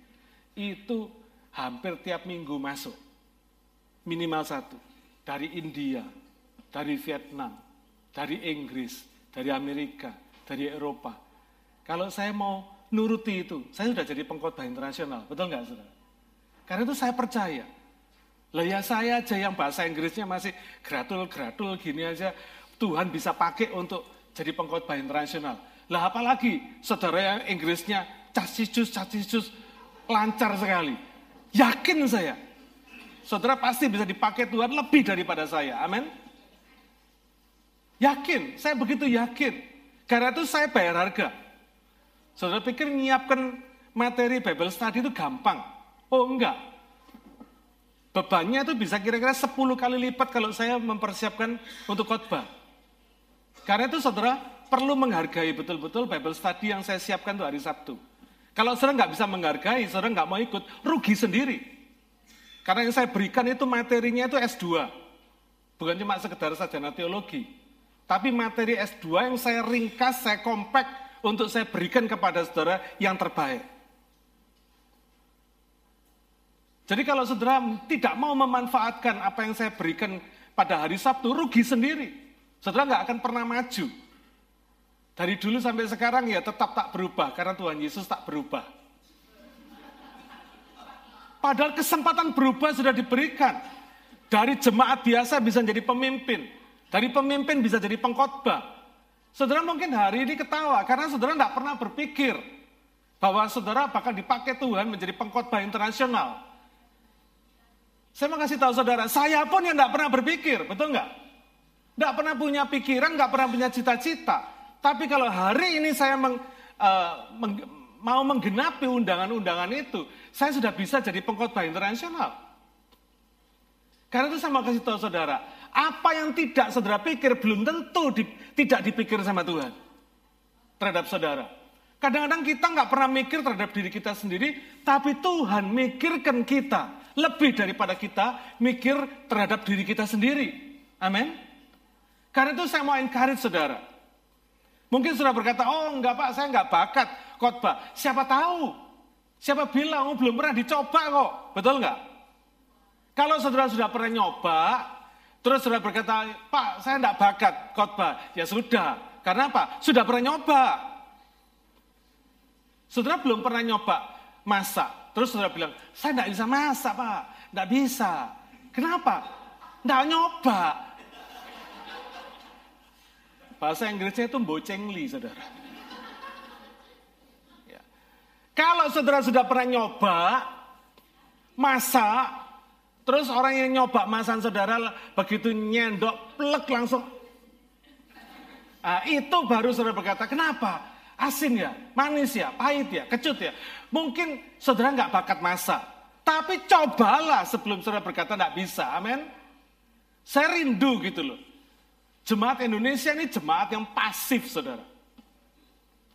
itu hampir tiap minggu masuk. Minimal satu. Dari India, dari Vietnam, dari Inggris, dari Amerika, dari Eropa. Kalau saya mau nuruti itu, saya sudah jadi pengkhotbah internasional. Betul nggak saudara? Karena itu saya percaya. Lah ya saya aja yang bahasa Inggrisnya masih gratul-gratul gini aja. Tuhan bisa pakai untuk jadi pengkhotbah internasional. Lah apalagi saudara yang Inggrisnya casicus, casicus, lancar sekali. Yakin saya. Saudara pasti bisa dipakai Tuhan lebih daripada saya. Amin. Yakin, saya begitu yakin. Karena itu saya bayar harga. Saudara pikir menyiapkan materi Bible study itu gampang? Oh enggak. Bebannya itu bisa kira-kira 10 kali lipat kalau saya mempersiapkan untuk khotbah. Karena itu saudara perlu menghargai betul-betul Bible study yang saya siapkan untuk hari Sabtu. Kalau saudara nggak bisa menghargai, saudara nggak mau ikut, rugi sendiri. Karena yang saya berikan itu materinya itu S2. Bukan cuma sekedar sarjana teologi. Tapi materi S2 yang saya ringkas, saya compact untuk saya berikan kepada saudara yang terbaik. Jadi kalau saudara tidak mau memanfaatkan apa yang saya berikan pada hari Sabtu, rugi sendiri. Saudara nggak akan pernah maju. Dari dulu sampai sekarang ya tetap tak berubah karena Tuhan Yesus tak berubah. Padahal kesempatan berubah sudah diberikan. Dari jemaat biasa bisa jadi pemimpin. Dari pemimpin bisa jadi pengkhotbah. Saudara mungkin hari ini ketawa karena saudara tidak pernah berpikir bahwa saudara bakal dipakai Tuhan menjadi pengkhotbah internasional. Saya mau kasih tahu saudara, saya pun yang tidak pernah berpikir, betul nggak? Tidak pernah punya pikiran, nggak pernah punya cita-cita. Tapi kalau hari ini saya meng, uh, meng, mau menggenapi undangan-undangan itu, saya sudah bisa jadi pengkhotbah internasional. Karena itu saya mau kasih tahu saudara, apa yang tidak saudara pikir belum tentu di, tidak dipikir sama Tuhan terhadap saudara. Kadang-kadang kita nggak pernah mikir terhadap diri kita sendiri, tapi Tuhan mikirkan kita lebih daripada kita mikir terhadap diri kita sendiri. Amin. Karena itu saya mau encourage saudara. Mungkin sudah berkata, oh enggak pak, saya enggak bakat khotbah. Siapa tahu? Siapa bilang, oh belum pernah dicoba kok. Betul enggak? Kalau saudara sudah pernah nyoba, terus saudara berkata, pak saya enggak bakat khotbah. Ya sudah, karena apa? Sudah pernah nyoba. Saudara belum pernah nyoba masak. Terus saudara bilang, saya enggak bisa masak pak. Enggak bisa. Kenapa? Enggak nyoba. Bahasa Inggrisnya itu bocengli, saudara. Ya. Kalau saudara sudah pernah nyoba, masak, terus orang yang nyoba masakan saudara begitu nyendok, plek langsung. Nah, itu baru saudara berkata, kenapa? Asin ya, manis ya, pahit ya, kecut ya. Mungkin saudara nggak bakat masak, Tapi cobalah sebelum saudara berkata tidak bisa. Amin. Saya rindu gitu loh. Jemaat Indonesia ini jemaat yang pasif, saudara.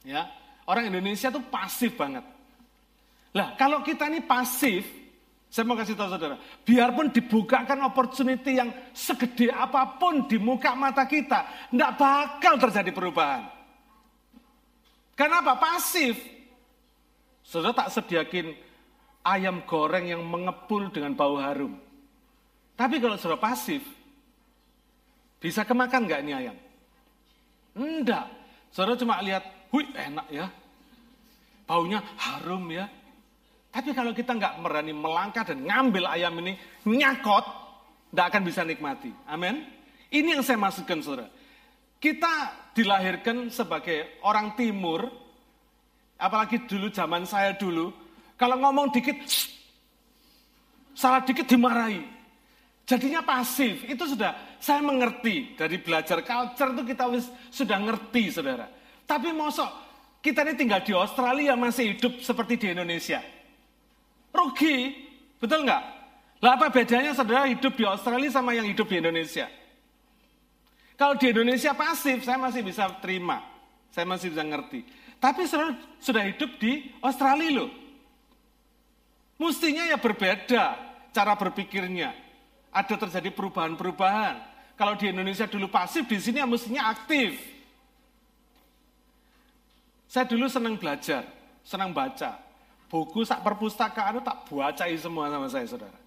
Ya, orang Indonesia tuh pasif banget. Lah, kalau kita ini pasif, saya mau kasih tahu saudara, biarpun dibukakan opportunity yang segede apa pun di muka mata kita, tidak bakal terjadi perubahan. Kenapa? Pasif. Saudara tak sediakin ayam goreng yang mengepul dengan bau harum. Tapi kalau saudara pasif, bisa kemakan nggak ini ayam? Enggak. Saudara cuma lihat, wih enak ya. Baunya harum ya. Tapi kalau kita nggak berani melangkah dan ngambil ayam ini, nyakot, nggak akan bisa nikmati. Amin. Ini yang saya maksudkan saudara. Kita dilahirkan sebagai orang timur, apalagi dulu zaman saya dulu, kalau ngomong dikit, salah dikit dimarahi. Jadinya pasif, itu sudah saya mengerti. Dari belajar culture itu kita sudah ngerti saudara. Tapi mosok kita ini tinggal di Australia masih hidup seperti di Indonesia. Rugi, betul nggak? Lah apa bedanya saudara hidup di Australia sama yang hidup di Indonesia? Kalau di Indonesia pasif, saya masih bisa terima. Saya masih bisa ngerti. Tapi saudara sudah hidup di Australia loh. Mestinya ya berbeda cara berpikirnya. Ada terjadi perubahan-perubahan. Kalau di Indonesia dulu pasif, di sini ya mestinya aktif. Saya dulu senang belajar, senang baca. Buku sak perpustakaan itu tak bacain semua sama saya, saudara.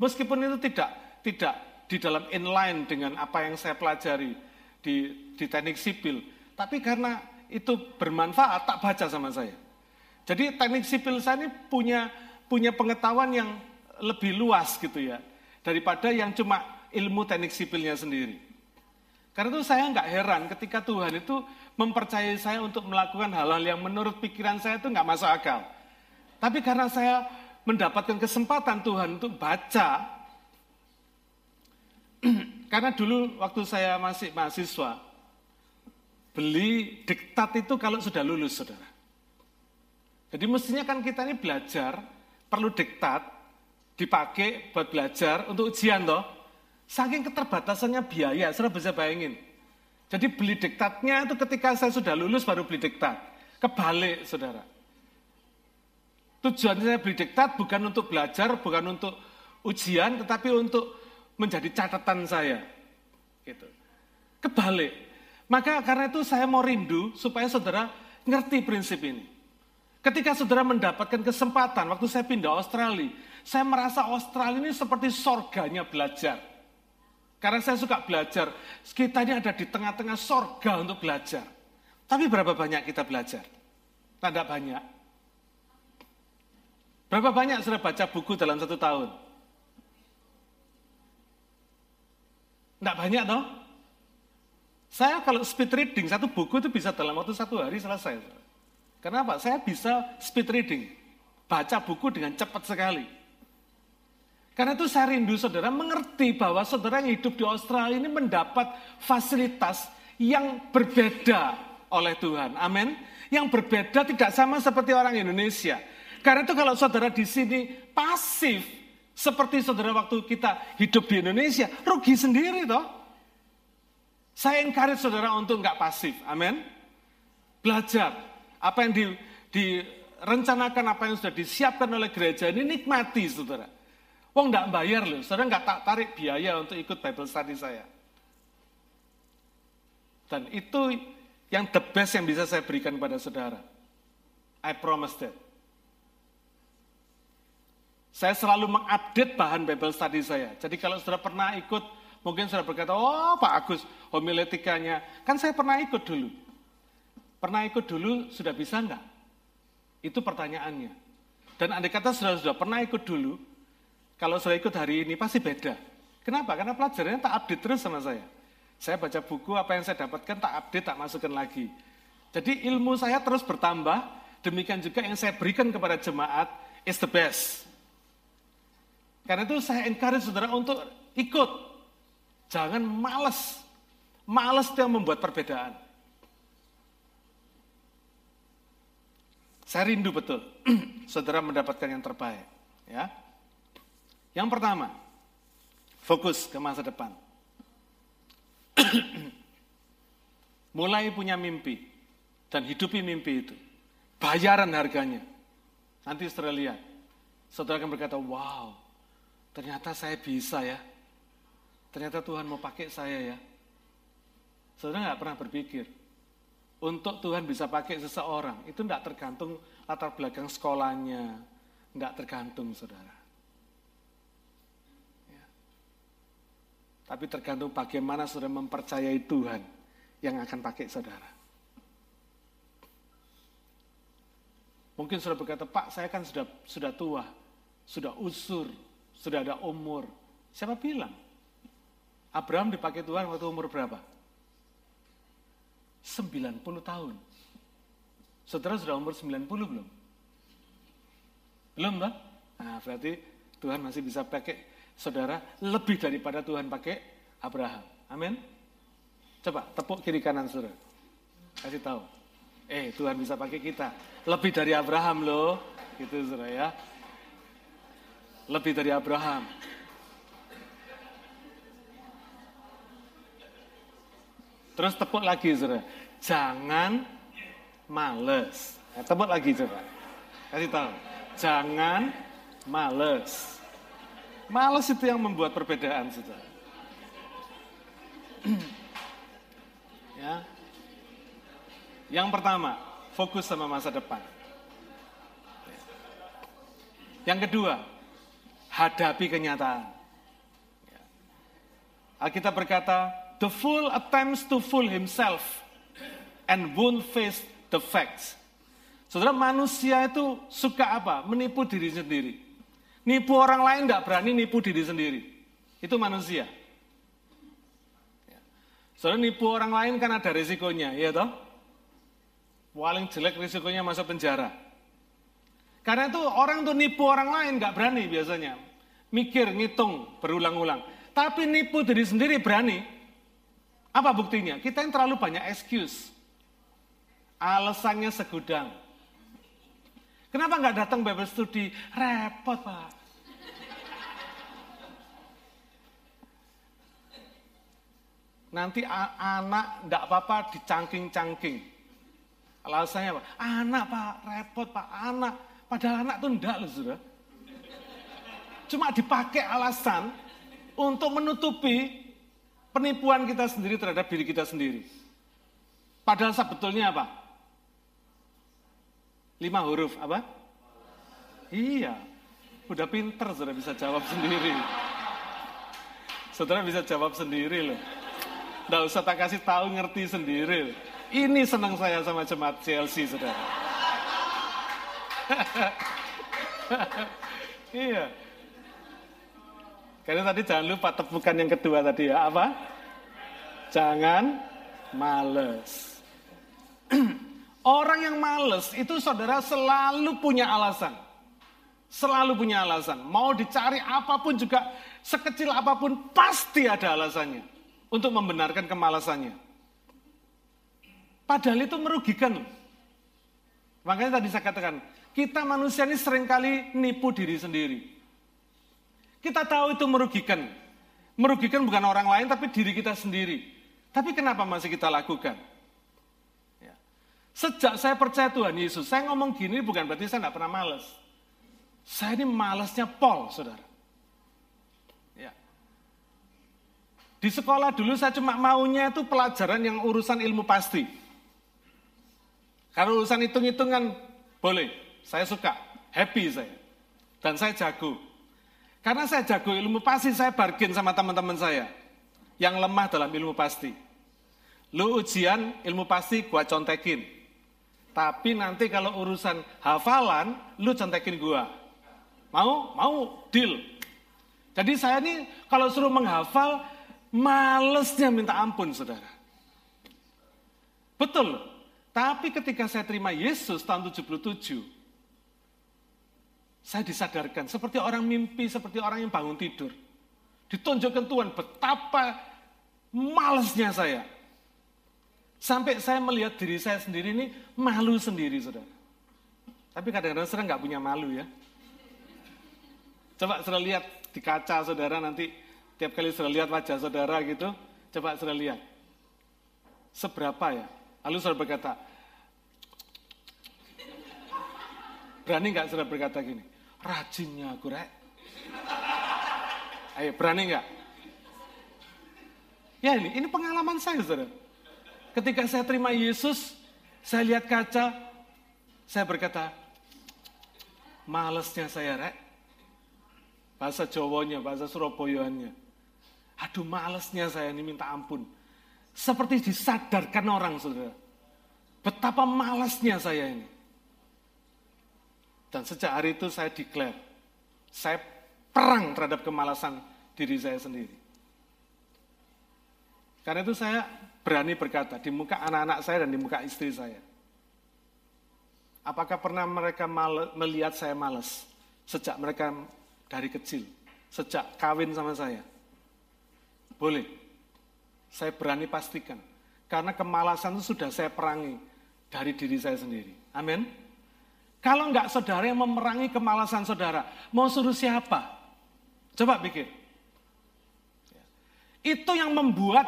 Meskipun itu tidak tidak di dalam inline dengan apa yang saya pelajari di, di teknik sipil. Tapi karena itu bermanfaat, tak baca sama saya. Jadi teknik sipil saya ini punya punya pengetahuan yang lebih luas gitu ya daripada yang cuma ilmu teknik sipilnya sendiri. Karena itu saya nggak heran ketika Tuhan itu mempercayai saya untuk melakukan hal-hal yang menurut pikiran saya itu nggak masuk akal. Tapi karena saya mendapatkan kesempatan Tuhan untuk baca, karena dulu waktu saya masih mahasiswa, beli diktat itu kalau sudah lulus, saudara. Jadi mestinya kan kita ini belajar perlu diktat, dipakai buat belajar untuk ujian toh. Saking keterbatasannya biaya, saudara bisa bayangin. Jadi beli diktatnya itu ketika saya sudah lulus baru beli diktat. Kebalik, saudara. Tujuan saya beli diktat bukan untuk belajar, bukan untuk ujian, tetapi untuk menjadi catatan saya. Gitu. Kebalik. Maka karena itu saya mau rindu supaya saudara ngerti prinsip ini. Ketika saudara mendapatkan kesempatan, waktu saya pindah Australia, saya merasa Australia ini seperti sorganya belajar. Karena saya suka belajar, kita ini ada di tengah-tengah sorga untuk belajar. Tapi berapa banyak kita belajar? Tidak banyak. Berapa banyak sudah baca buku dalam satu tahun? Tidak banyak toh? Saya kalau speed reading, satu buku itu bisa dalam waktu satu hari selesai. Kenapa? Saya bisa speed reading, baca buku dengan cepat sekali. Karena itu saya rindu saudara mengerti bahwa saudara yang hidup di Australia ini mendapat fasilitas yang berbeda oleh Tuhan. Amin. Yang berbeda tidak sama seperti orang Indonesia. Karena itu kalau saudara di sini pasif, seperti saudara waktu kita hidup di Indonesia, rugi sendiri toh. Saya encourage saudara untuk nggak pasif. Amin. Belajar, apa yang di, direncanakan, apa yang sudah disiapkan oleh gereja ini nikmati, saudara. Wong nggak bayar loh, saudara nggak tak tarik biaya untuk ikut Bible study saya. Dan itu yang the best yang bisa saya berikan kepada saudara. I promise that. Saya selalu mengupdate bahan Bible study saya. Jadi kalau saudara pernah ikut, mungkin saudara berkata, oh Pak Agus, homiletikanya. Kan saya pernah ikut dulu. Pernah ikut dulu, sudah bisa enggak? Itu pertanyaannya. Dan andai kata sudah sudah pernah ikut dulu, kalau sudah ikut hari ini pasti beda. Kenapa? Karena pelajarannya tak update terus sama saya. Saya baca buku, apa yang saya dapatkan tak update, tak masukkan lagi. Jadi ilmu saya terus bertambah, demikian juga yang saya berikan kepada jemaat is the best. Karena itu saya encourage saudara untuk ikut. Jangan males. Males itu yang membuat perbedaan. Saya rindu betul saudara mendapatkan yang terbaik. Ya. Yang pertama, fokus ke masa depan. Mulai punya mimpi dan hidupi mimpi itu. Bayaran harganya. Nanti setelah lihat, saudara akan berkata, wow, ternyata saya bisa ya. Ternyata Tuhan mau pakai saya ya. Saudara nggak pernah berpikir, untuk Tuhan bisa pakai seseorang, itu tidak tergantung latar belakang sekolahnya, tidak tergantung saudara. Ya. Tapi tergantung bagaimana saudara mempercayai Tuhan yang akan pakai saudara. Mungkin saudara berkata, Pak saya kan sudah sudah tua, sudah usur, sudah ada umur. Siapa bilang? Abraham dipakai Tuhan waktu umur berapa? 90 tahun. Saudara sudah umur 90 belum? Belum, Pak? Nah, berarti Tuhan masih bisa pakai saudara lebih daripada Tuhan pakai Abraham. Amin. Coba tepuk kiri kanan saudara. Kasih tahu. Eh, Tuhan bisa pakai kita. Lebih dari Abraham loh. Gitu saudara ya. Lebih dari Abraham. Terus tepuk lagi saudara. Jangan males. Nah, tepuk lagi coba. Kasih tahu. Jangan males. Males itu yang membuat perbedaan saudara. ya. Yang pertama, fokus sama masa depan. Yang kedua, hadapi kenyataan. Ya. Alkitab berkata, the fool attempts to fool himself and won't face the facts. Saudara, manusia itu suka apa? Menipu diri sendiri. Nipu orang lain tidak berani nipu diri sendiri. Itu manusia. Ya. Saudara, nipu orang lain kan ada risikonya, ya toh? Paling jelek risikonya masuk penjara. Karena itu orang tuh nipu orang lain nggak berani biasanya. Mikir, ngitung, berulang-ulang. Tapi nipu diri sendiri berani. Apa buktinya? Kita yang terlalu banyak excuse. Alasannya segudang. Kenapa nggak datang Bible study? Repot, Pak. Nanti anak nggak apa-apa dicangking-cangking. Alasannya apa? Anak, Pak. Repot, Pak. Anak. Padahal anak tuh enggak loh, sudah. Cuma dipakai alasan untuk menutupi penipuan kita sendiri terhadap diri kita sendiri. Padahal sebetulnya apa? Lima huruf, apa? Iya, udah pinter sudah bisa jawab sendiri. Saudara bisa jawab sendiri loh. Nggak usah tak kasih tahu ngerti sendiri. Ini senang saya sama jemaat CLC, saudara. iya, karena tadi jangan lupa tepukan yang kedua tadi ya, apa? Jangan males. Orang yang males itu saudara selalu punya alasan. Selalu punya alasan. Mau dicari apa pun juga, sekecil apa pun pasti ada alasannya. Untuk membenarkan kemalasannya. Padahal itu merugikan. Makanya tadi saya katakan, kita manusia ini sering kali nipu diri sendiri. Kita tahu itu merugikan. Merugikan bukan orang lain tapi diri kita sendiri. Tapi kenapa masih kita lakukan? Ya. Sejak saya percaya Tuhan Yesus, saya ngomong gini bukan berarti saya tidak pernah males. Saya ini malesnya pol, saudara. Di sekolah dulu saya cuma maunya itu pelajaran yang urusan ilmu pasti. Kalau urusan hitung-hitungan boleh, saya suka, happy saya. Dan saya jago. Karena saya jago ilmu pasti, saya bargain sama teman-teman saya. Yang lemah dalam ilmu pasti. Lu ujian ilmu pasti gua contekin. Tapi nanti kalau urusan hafalan, lu contekin gua. Mau? Mau? Deal. Jadi saya ini kalau suruh menghafal, malesnya minta ampun saudara. Betul. Tapi ketika saya terima Yesus tahun 77, saya disadarkan seperti orang mimpi, seperti orang yang bangun tidur. Ditunjukkan Tuhan betapa malesnya saya. Sampai saya melihat diri saya sendiri ini malu sendiri, saudara. Tapi kadang-kadang saya nggak punya malu ya. Coba saudara lihat di kaca saudara nanti tiap kali sudah lihat wajah saudara gitu, coba sudah lihat. Seberapa ya? Lalu saudara berkata, berani nggak saudara berkata gini? Rajinnya aku rek. Ayo berani nggak? Ya ini, ini pengalaman saya saudara. Ketika saya terima Yesus, saya lihat kaca, saya berkata, malesnya saya rek. Bahasa Jawanya, bahasa Surabayanya. Aduh malesnya saya ini minta ampun. Seperti disadarkan orang saudara. Betapa malesnya saya ini. Dan sejak hari itu saya declare, saya perang terhadap kemalasan diri saya sendiri. Karena itu saya berani berkata di muka anak-anak saya dan di muka istri saya. Apakah pernah mereka melihat saya malas sejak mereka dari kecil, sejak kawin sama saya? Boleh. Saya berani pastikan. Karena kemalasan itu sudah saya perangi dari diri saya sendiri. Amin. Kalau enggak saudara yang memerangi kemalasan saudara, mau suruh siapa? Coba pikir. Itu yang membuat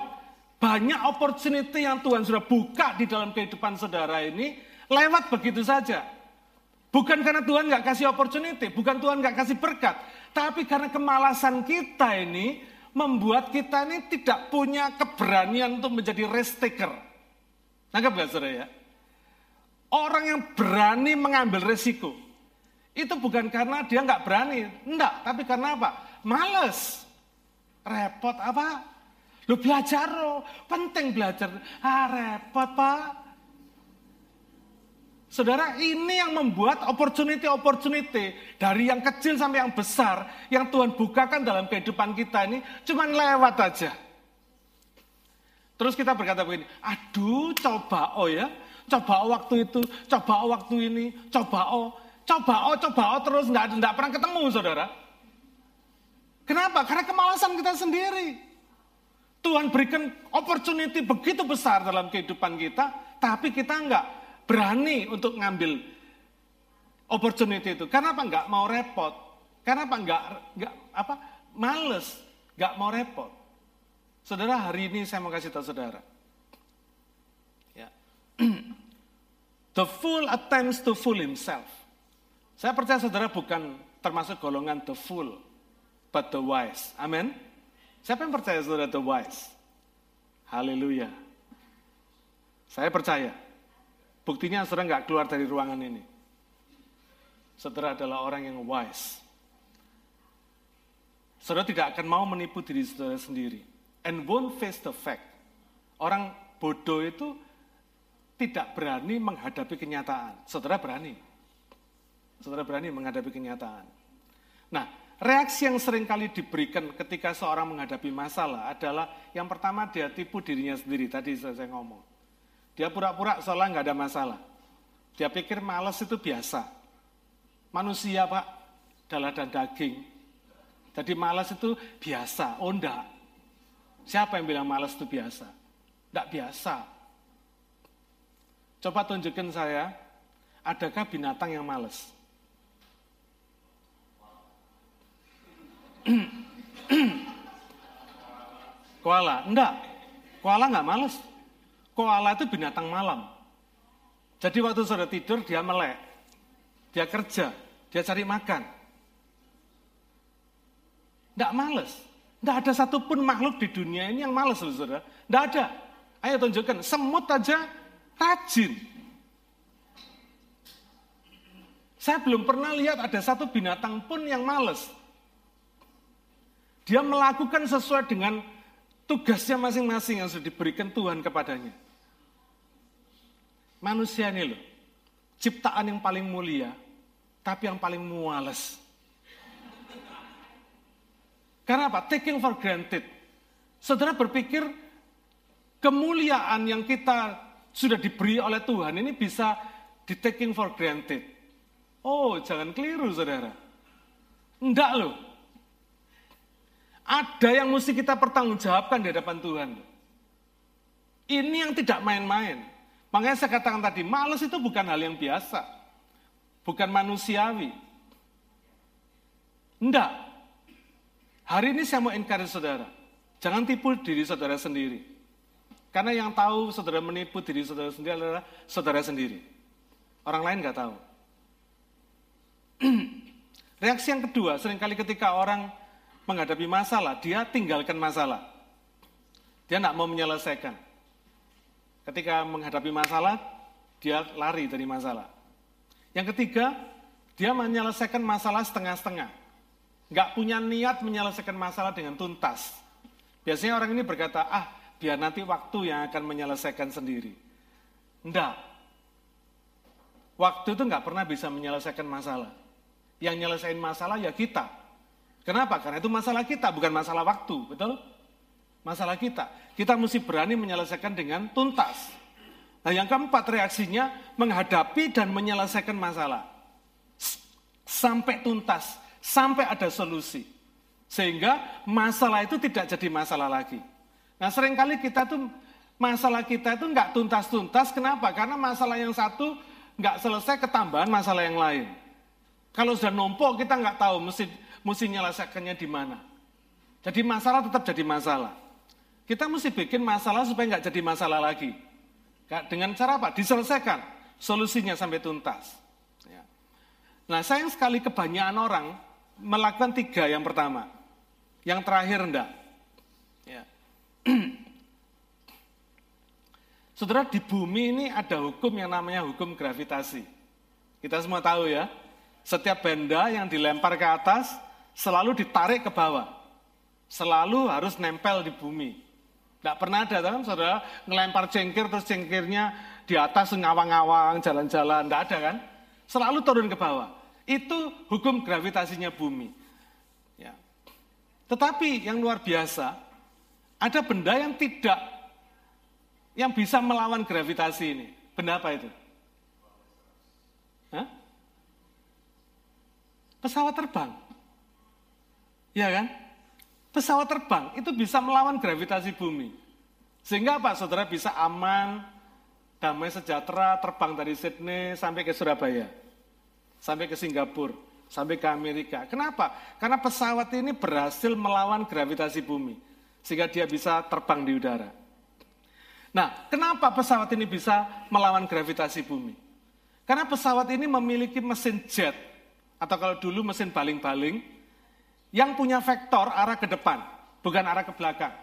banyak opportunity yang Tuhan sudah buka di dalam kehidupan saudara ini lewat begitu saja. Bukan karena Tuhan nggak kasih opportunity, bukan Tuhan nggak kasih berkat, tapi karena kemalasan kita ini membuat kita ini tidak punya keberanian untuk menjadi risk taker. Nangkep gak saudara ya? Orang yang berani mengambil resiko, itu bukan karena dia nggak berani, enggak, tapi karena apa? Males, repot apa? Lu belajar loh, penting belajar. Ah repot pak, Saudara, ini yang membuat opportunity-opportunity dari yang kecil sampai yang besar yang Tuhan bukakan dalam kehidupan kita ini cuma lewat aja. Terus kita berkata begini, aduh coba oh ya, coba oh waktu itu, coba oh waktu ini, coba oh, coba oh, coba oh terus nggak nggak pernah ketemu saudara. Kenapa? Karena kemalasan kita sendiri. Tuhan berikan opportunity begitu besar dalam kehidupan kita, tapi kita enggak berani untuk ngambil opportunity itu. Karena apa? Enggak mau repot. Karena apa? Enggak, enggak apa? Males, enggak mau repot. Saudara, hari ini saya mau kasih tahu saudara. Ya. The fool attempts to fool himself. Saya percaya saudara bukan termasuk golongan the fool, but the wise. Amin. Siapa yang percaya saudara the wise? Haleluya. Saya percaya. Buktinya saudara nggak keluar dari ruangan ini. Saudara adalah orang yang wise. Saudara tidak akan mau menipu diri saudara sendiri. And won't face the fact. Orang bodoh itu tidak berani menghadapi kenyataan. Saudara berani. Saudara berani menghadapi kenyataan. Nah, reaksi yang sering kali diberikan ketika seorang menghadapi masalah adalah yang pertama dia tipu dirinya sendiri. Tadi saya ngomong. Dia pura-pura seolah nggak ada masalah. Dia pikir malas itu biasa. Manusia pak, darah dan daging. Jadi malas itu biasa. Oh enggak. Siapa yang bilang malas itu biasa? Enggak biasa. Coba tunjukkan saya, adakah binatang yang malas? Koala, enggak. Koala enggak males. Koala itu binatang malam. Jadi waktu sudah tidur dia melek. Dia kerja, dia cari makan. Tidak males. Tidak ada satupun makhluk di dunia ini yang males, saudara. Tidak ada. Ayo tunjukkan, semut aja rajin. Saya belum pernah lihat ada satu binatang pun yang males. Dia melakukan sesuai dengan tugasnya masing-masing yang sudah diberikan Tuhan kepadanya. Manusia ini loh, ciptaan yang paling mulia, tapi yang paling muales. Karena apa? Taking for granted. Saudara berpikir kemuliaan yang kita sudah diberi oleh Tuhan ini bisa di taking for granted. Oh, jangan keliru saudara. Enggak loh. Ada yang mesti kita pertanggungjawabkan di hadapan Tuhan. Ini yang tidak main-main. Makanya saya katakan tadi, males itu bukan hal yang biasa. Bukan manusiawi. Enggak. Hari ini saya mau encourage saudara, jangan tipu diri saudara sendiri. Karena yang tahu saudara menipu diri saudara sendiri adalah saudara sendiri. Orang lain nggak tahu. Reaksi yang kedua, sering kali ketika orang menghadapi masalah, dia tinggalkan masalah. Dia tidak mau menyelesaikan. Ketika menghadapi masalah, dia lari dari masalah. Yang ketiga, dia menyelesaikan masalah setengah-setengah. Nggak punya niat menyelesaikan masalah dengan tuntas. Biasanya orang ini berkata, ah biar nanti waktu yang akan menyelesaikan sendiri. Enggak. Waktu itu nggak pernah bisa menyelesaikan masalah. Yang nyelesain masalah ya kita. Kenapa? Karena itu masalah kita, bukan masalah waktu, betul? Masalah kita. Kita mesti berani menyelesaikan dengan tuntas. Nah yang keempat reaksinya menghadapi dan menyelesaikan masalah. Sampai tuntas, sampai ada solusi. Sehingga masalah itu tidak jadi masalah lagi. Nah sering kali kita tuh, masalah kita itu nggak tuntas-tuntas, kenapa? Karena masalah yang satu nggak selesai ketambahan masalah yang lain. Kalau sudah numpuk kita nggak tahu mesti, mesti menyelesaikannya di mana. Jadi masalah tetap jadi masalah. Kita mesti bikin masalah supaya nggak jadi masalah lagi. Dengan cara apa? Diselesaikan solusinya sampai tuntas. Ya. Nah sayang sekali kebanyakan orang melakukan tiga yang pertama. Yang terakhir enggak. Ya. Saudara di bumi ini ada hukum yang namanya hukum gravitasi. Kita semua tahu ya. Setiap benda yang dilempar ke atas selalu ditarik ke bawah. Selalu harus nempel di bumi. Tidak pernah ada kan saudara ngelempar cengkir terus cengkirnya di atas ngawang-ngawang jalan-jalan. Tidak ada kan? Selalu turun ke bawah. Itu hukum gravitasinya bumi. Ya. Tetapi yang luar biasa, ada benda yang tidak, yang bisa melawan gravitasi ini. Benda apa itu? Hah? Pesawat terbang. Ya kan? Pesawat terbang itu bisa melawan gravitasi bumi. Sehingga apa? Saudara bisa aman, damai sejahtera, terbang dari Sydney sampai ke Surabaya. Sampai ke Singapura, sampai ke Amerika. Kenapa? Karena pesawat ini berhasil melawan gravitasi bumi. Sehingga dia bisa terbang di udara. Nah, kenapa pesawat ini bisa melawan gravitasi bumi? Karena pesawat ini memiliki mesin jet, atau kalau dulu mesin baling-baling, yang punya vektor arah ke depan, bukan arah ke belakang.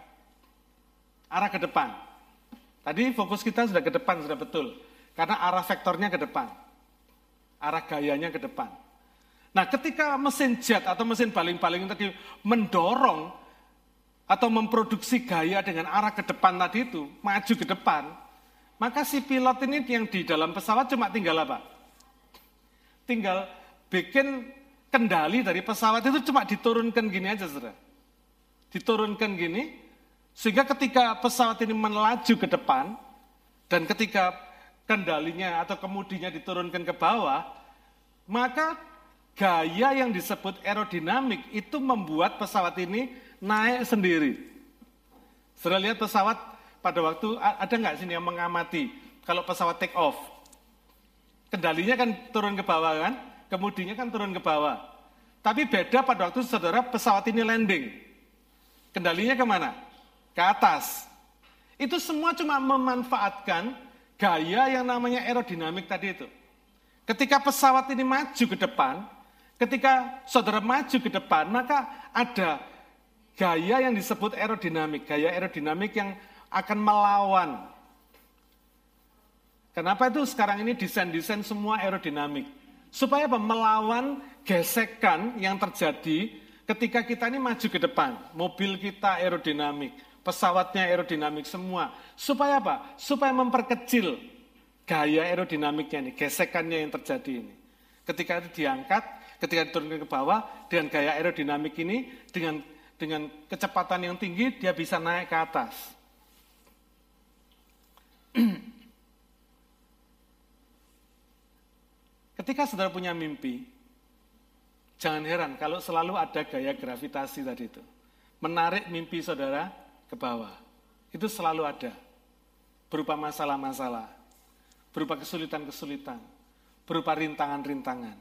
Arah ke depan. Tadi fokus kita sudah ke depan, sudah betul. Karena arah vektornya ke depan. Arah gayanya ke depan. Nah ketika mesin jet atau mesin baling-baling tadi mendorong atau memproduksi gaya dengan arah ke depan tadi itu, maju ke depan, maka si pilot ini yang di dalam pesawat cuma tinggal apa? Tinggal bikin kendali dari pesawat itu cuma diturunkan gini aja, saudara. Diturunkan gini, sehingga ketika pesawat ini melaju ke depan, dan ketika kendalinya atau kemudinya diturunkan ke bawah, maka gaya yang disebut aerodinamik itu membuat pesawat ini naik sendiri. Sudah lihat pesawat pada waktu, ada nggak sini yang mengamati kalau pesawat take off? Kendalinya kan turun ke bawah kan? Kemudinya kan turun ke bawah. Tapi beda pada waktu saudara pesawat ini landing. Kendalinya ke mana? Ke atas. Itu semua cuma memanfaatkan gaya yang namanya aerodinamik tadi itu. Ketika pesawat ini maju ke depan, ketika saudara maju ke depan, maka ada gaya yang disebut aerodinamik. Gaya aerodinamik yang akan melawan. Kenapa itu sekarang ini desain-desain semua aerodinamik? Supaya apa? Melawan gesekan yang terjadi ketika kita ini maju ke depan. Mobil kita aerodinamik, pesawatnya aerodinamik semua. Supaya apa? Supaya memperkecil gaya aerodinamiknya ini, gesekannya yang terjadi ini. Ketika itu diangkat, ketika diturunkan ke bawah, dengan gaya aerodinamik ini, dengan dengan kecepatan yang tinggi, dia bisa naik ke atas. Ketika saudara punya mimpi, jangan heran kalau selalu ada gaya gravitasi tadi itu. Menarik mimpi saudara ke bawah. Itu selalu ada. Berupa masalah-masalah, berupa kesulitan-kesulitan, berupa rintangan-rintangan.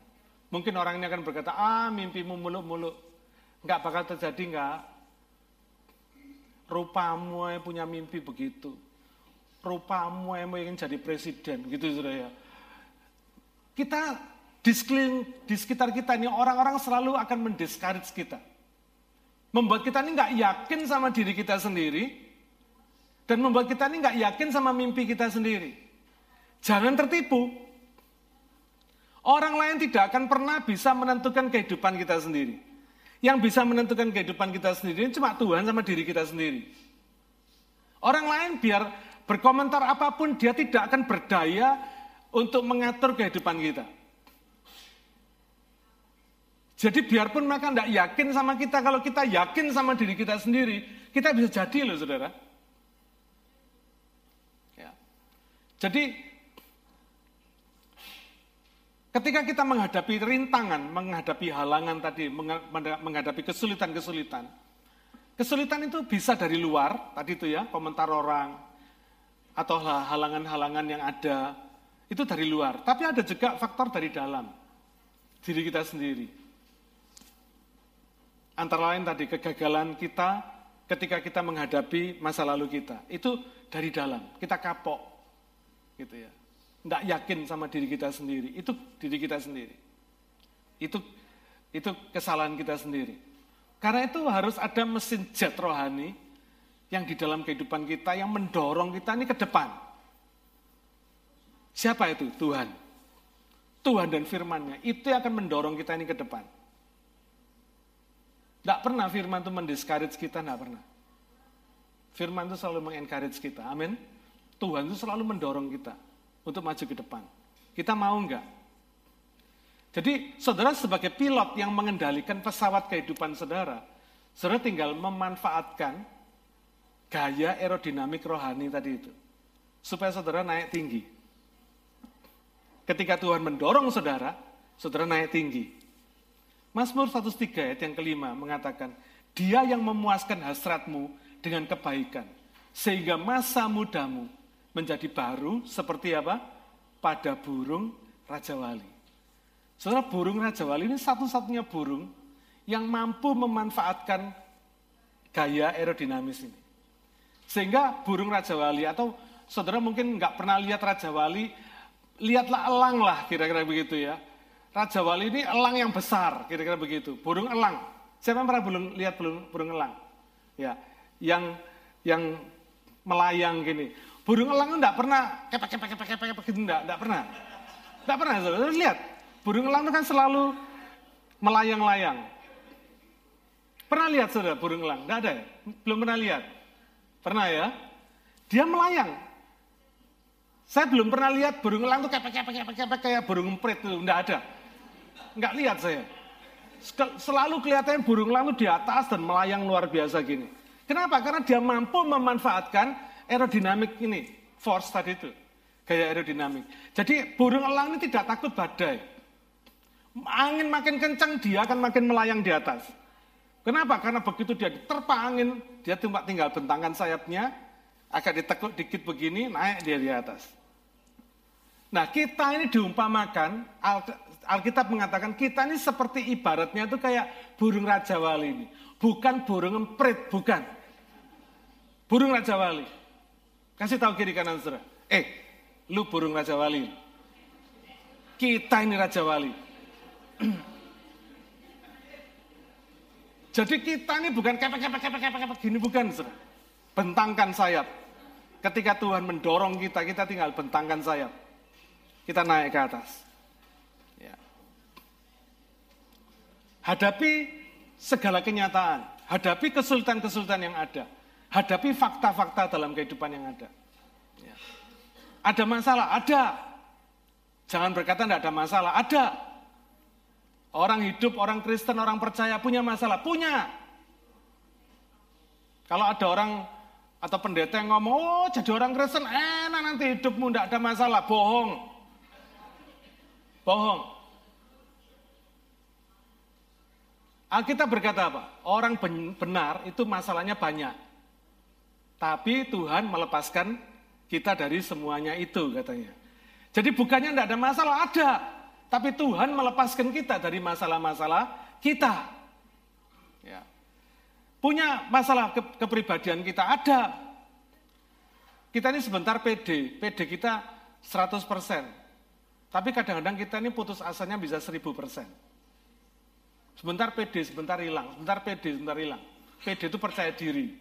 Mungkin orang ini akan berkata, ah mimpimu muluk-muluk. Nggak bakal terjadi nggak? Rupamu yang punya mimpi begitu. Rupamu yang ingin jadi presiden gitu saudara ya. Kita di, sekitar kita ini orang-orang selalu akan mendiscourage kita. Membuat kita ini nggak yakin sama diri kita sendiri. Dan membuat kita ini nggak yakin sama mimpi kita sendiri. Jangan tertipu. Orang lain tidak akan pernah bisa menentukan kehidupan kita sendiri. Yang bisa menentukan kehidupan kita sendiri cuma Tuhan sama diri kita sendiri. Orang lain biar berkomentar apa pun, dia tidak akan berdaya untuk mengatur kehidupan kita. Jadi biarpun mereka tidak yakin sama kita, kalau kita yakin sama diri kita sendiri, kita bisa jadi loh saudara. Ya. Jadi Ketika kita menghadapi rintangan, menghadapi halangan tadi, menghadapi kesulitan-kesulitan, kesulitan itu bisa dari luar, tadi itu ya, komentar orang, atau halangan-halangan yang ada, itu dari luar. Tapi ada juga faktor dari dalam, diri kita sendiri. Antara lain tadi kegagalan kita ketika kita menghadapi masa lalu kita, itu dari dalam, kita kapok, gitu ya tidak yakin sama diri kita sendiri. Itu diri kita sendiri. Itu itu kesalahan kita sendiri. Karena itu harus ada mesin jet rohani yang di dalam kehidupan kita yang mendorong kita ini ke depan. Siapa itu? Tuhan. Tuhan dan firmannya. Itu yang akan mendorong kita ini ke depan. Tidak pernah firman itu mendiscourage kita, tidak pernah. Firman itu selalu mengencourage kita. Amin. Tuhan itu selalu mendorong kita untuk maju ke depan. Kita mau enggak? Jadi saudara sebagai pilot yang mengendalikan pesawat kehidupan saudara, saudara tinggal memanfaatkan gaya aerodinamik rohani tadi itu. Supaya saudara naik tinggi. Ketika Tuhan mendorong saudara, saudara naik tinggi. Mazmur 103 ayat yang kelima mengatakan, dia yang memuaskan hasratmu dengan kebaikan, sehingga masa mudamu menjadi baru seperti apa? Pada burung Raja Wali. Saudara, burung Raja Wali ini satu-satunya burung yang mampu memanfaatkan gaya aerodinamis ini. Sehingga burung Raja Wali atau saudara mungkin nggak pernah lihat Raja Wali, lihatlah elang lah kira-kira begitu ya. Raja Wali ini elang yang besar, kira-kira begitu. Burung elang. Siapa yang pernah belum lihat burung, burung elang? Ya, yang yang melayang gini. Burung elang itu enggak pernah kepek kepek kepek kepek kepek gitu enggak, enggak pernah. Enggak pernah, saudara. Lihat, burung elang itu kan selalu melayang-layang. Pernah lihat saudara burung elang? Enggak ada ya? Belum pernah lihat? Pernah ya? Dia melayang. Saya belum pernah lihat burung elang itu kepek kepek kepek kepek kayak burung emprit itu, enggak ada. Enggak lihat saya. Selalu kelihatan burung elang itu di atas dan melayang luar biasa gini. Kenapa? Karena dia mampu memanfaatkan aerodinamik ini, force tadi itu, gaya aerodinamik. Jadi burung elang ini tidak takut badai. Angin makin kencang, dia akan makin melayang di atas. Kenapa? Karena begitu dia diterpa angin, dia cuma tinggal bentangan sayapnya, agak ditekuk dikit begini, naik dia di atas. Nah kita ini diumpamakan, Alkitab mengatakan kita ini seperti ibaratnya itu kayak burung Raja Wali ini. Bukan burung emprit, bukan. Burung Raja Wali. Kasih tahu kiri kanan saudara. Eh, lu burung Raja Wali. Kita ini Raja Wali. Jadi kita ini bukan kepek, kepek, kepek, kepek, kepek, gini bukan saudara. Bentangkan sayap. Ketika Tuhan mendorong kita, kita tinggal bentangkan sayap. Kita naik ke atas. Ya. Hadapi segala kenyataan. Hadapi kesulitan-kesulitan yang ada. Hadapi fakta-fakta dalam kehidupan yang ada. Ya. Ada masalah? Ada. Jangan berkata tidak ada masalah. Ada. Orang hidup, orang Kristen, orang percaya punya masalah. Punya. Kalau ada orang atau pendeta yang ngomong, oh jadi orang Kristen enak nanti hidupmu tidak ada masalah. Bohong. Bohong. Alkitab berkata apa? Orang benar itu masalahnya banyak. Tapi Tuhan melepaskan kita dari semuanya itu katanya. Jadi bukannya tidak ada masalah, ada. Tapi Tuhan melepaskan kita dari masalah-masalah kita. Ya. Punya masalah ke kepribadian kita ada. Kita ini sebentar pede, pede kita 100%. Tapi kadang-kadang kita ini putus asanya bisa 1000%. Sebentar pede, sebentar hilang, sebentar pede, sebentar hilang. Pede itu percaya diri.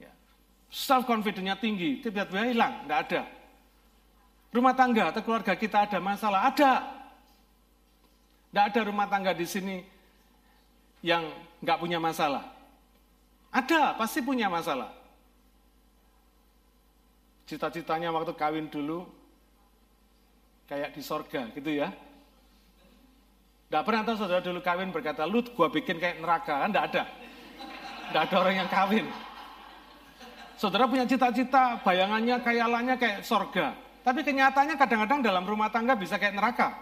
Ya. Self confidence-nya tinggi, tiba-tiba hilang, tidak ada. Rumah tangga atau keluarga kita ada masalah, ada. Tidak ada rumah tangga di sini yang nggak punya masalah. Ada, pasti punya masalah. Cita-citanya waktu kawin dulu, kayak di sorga gitu ya. Tidak pernah tahu saudara dulu kawin berkata, lu gua bikin kayak neraka, kan ada. Tidak ada orang yang kawin. Saudara punya cita-cita, bayangannya, kayalannya kayak sorga. Tapi kenyataannya kadang-kadang dalam rumah tangga bisa kayak neraka.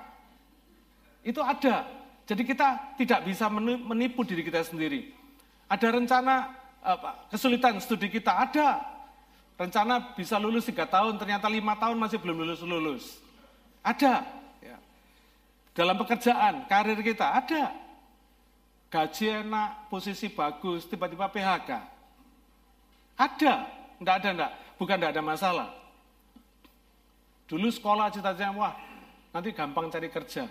Itu ada. Jadi kita tidak bisa menipu diri kita sendiri. Ada rencana kesulitan studi kita ada. Rencana bisa lulus tiga tahun, ternyata lima tahun masih belum lulus-lulus. Ada. Ya. Dalam pekerjaan, karir kita ada. Gaji enak, posisi bagus, tiba-tiba PHK. Ada. Enggak ada, enggak. Bukan enggak ada masalah. Dulu sekolah cita-cita, wah nanti gampang cari kerja.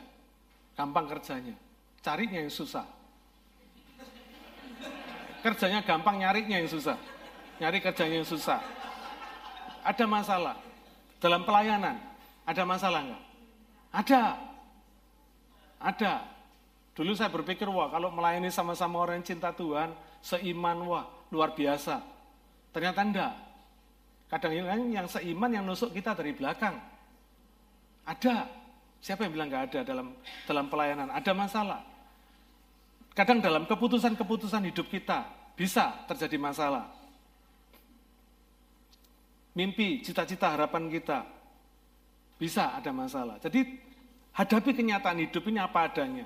Gampang kerjanya. Carinya yang susah kerjanya gampang, nyarinya yang susah. Nyari kerjanya yang susah. Ada masalah. Dalam pelayanan, ada masalah enggak? Ada. Ada. Dulu saya berpikir, wah kalau melayani sama-sama orang yang cinta Tuhan, seiman, wah luar biasa. Ternyata enggak. Kadang-kadang yang seiman yang nusuk kita dari belakang. Ada. Siapa yang bilang enggak ada dalam dalam pelayanan? Ada masalah. Kadang dalam keputusan-keputusan hidup kita bisa terjadi masalah. Mimpi, cita-cita, harapan kita bisa ada masalah. Jadi hadapi kenyataan hidup ini apa adanya.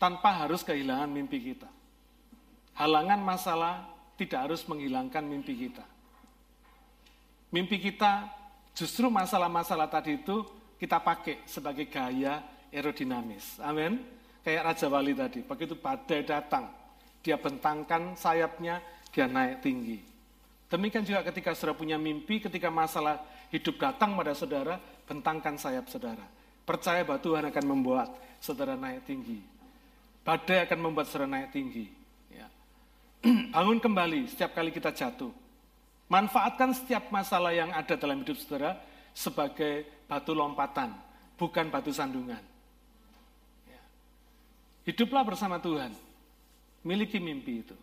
Tanpa harus kehilangan mimpi kita. Halangan masalah tidak harus menghilangkan mimpi kita. Mimpi kita justru masalah-masalah tadi itu kita pakai sebagai gaya aerodinamis. Amin. Kayak Raja Wali tadi, begitu badai datang, dia bentangkan sayapnya, dia naik tinggi. Demikian juga ketika saudara punya mimpi, ketika masalah hidup datang pada saudara, bentangkan sayap saudara. Percaya bahwa Tuhan akan membuat saudara naik tinggi. Badai akan membuat saudara naik tinggi. Ya. Bangun kembali setiap kali kita jatuh. Manfaatkan setiap masalah yang ada dalam hidup saudara sebagai batu lompatan, bukan batu sandungan. Hiduplah bersama Tuhan. Miliki mimpi itu.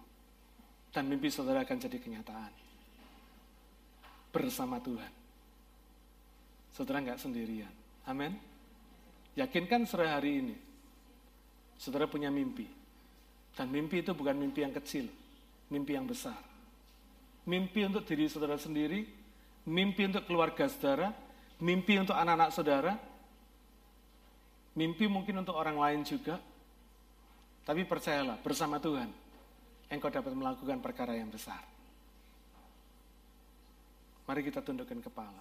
Dan mimpi saudara akan jadi kenyataan. Bersama Tuhan. Saudara nggak sendirian. Amin. Yakinkan sore hari ini. Saudara punya mimpi. Dan mimpi itu bukan mimpi yang kecil. Mimpi yang besar. Mimpi untuk diri saudara sendiri. Mimpi untuk keluarga saudara. Mimpi untuk anak-anak saudara. Mimpi mungkin untuk orang lain juga tapi percayalah, bersama Tuhan, engkau dapat melakukan perkara yang besar. Mari kita tundukkan kepala.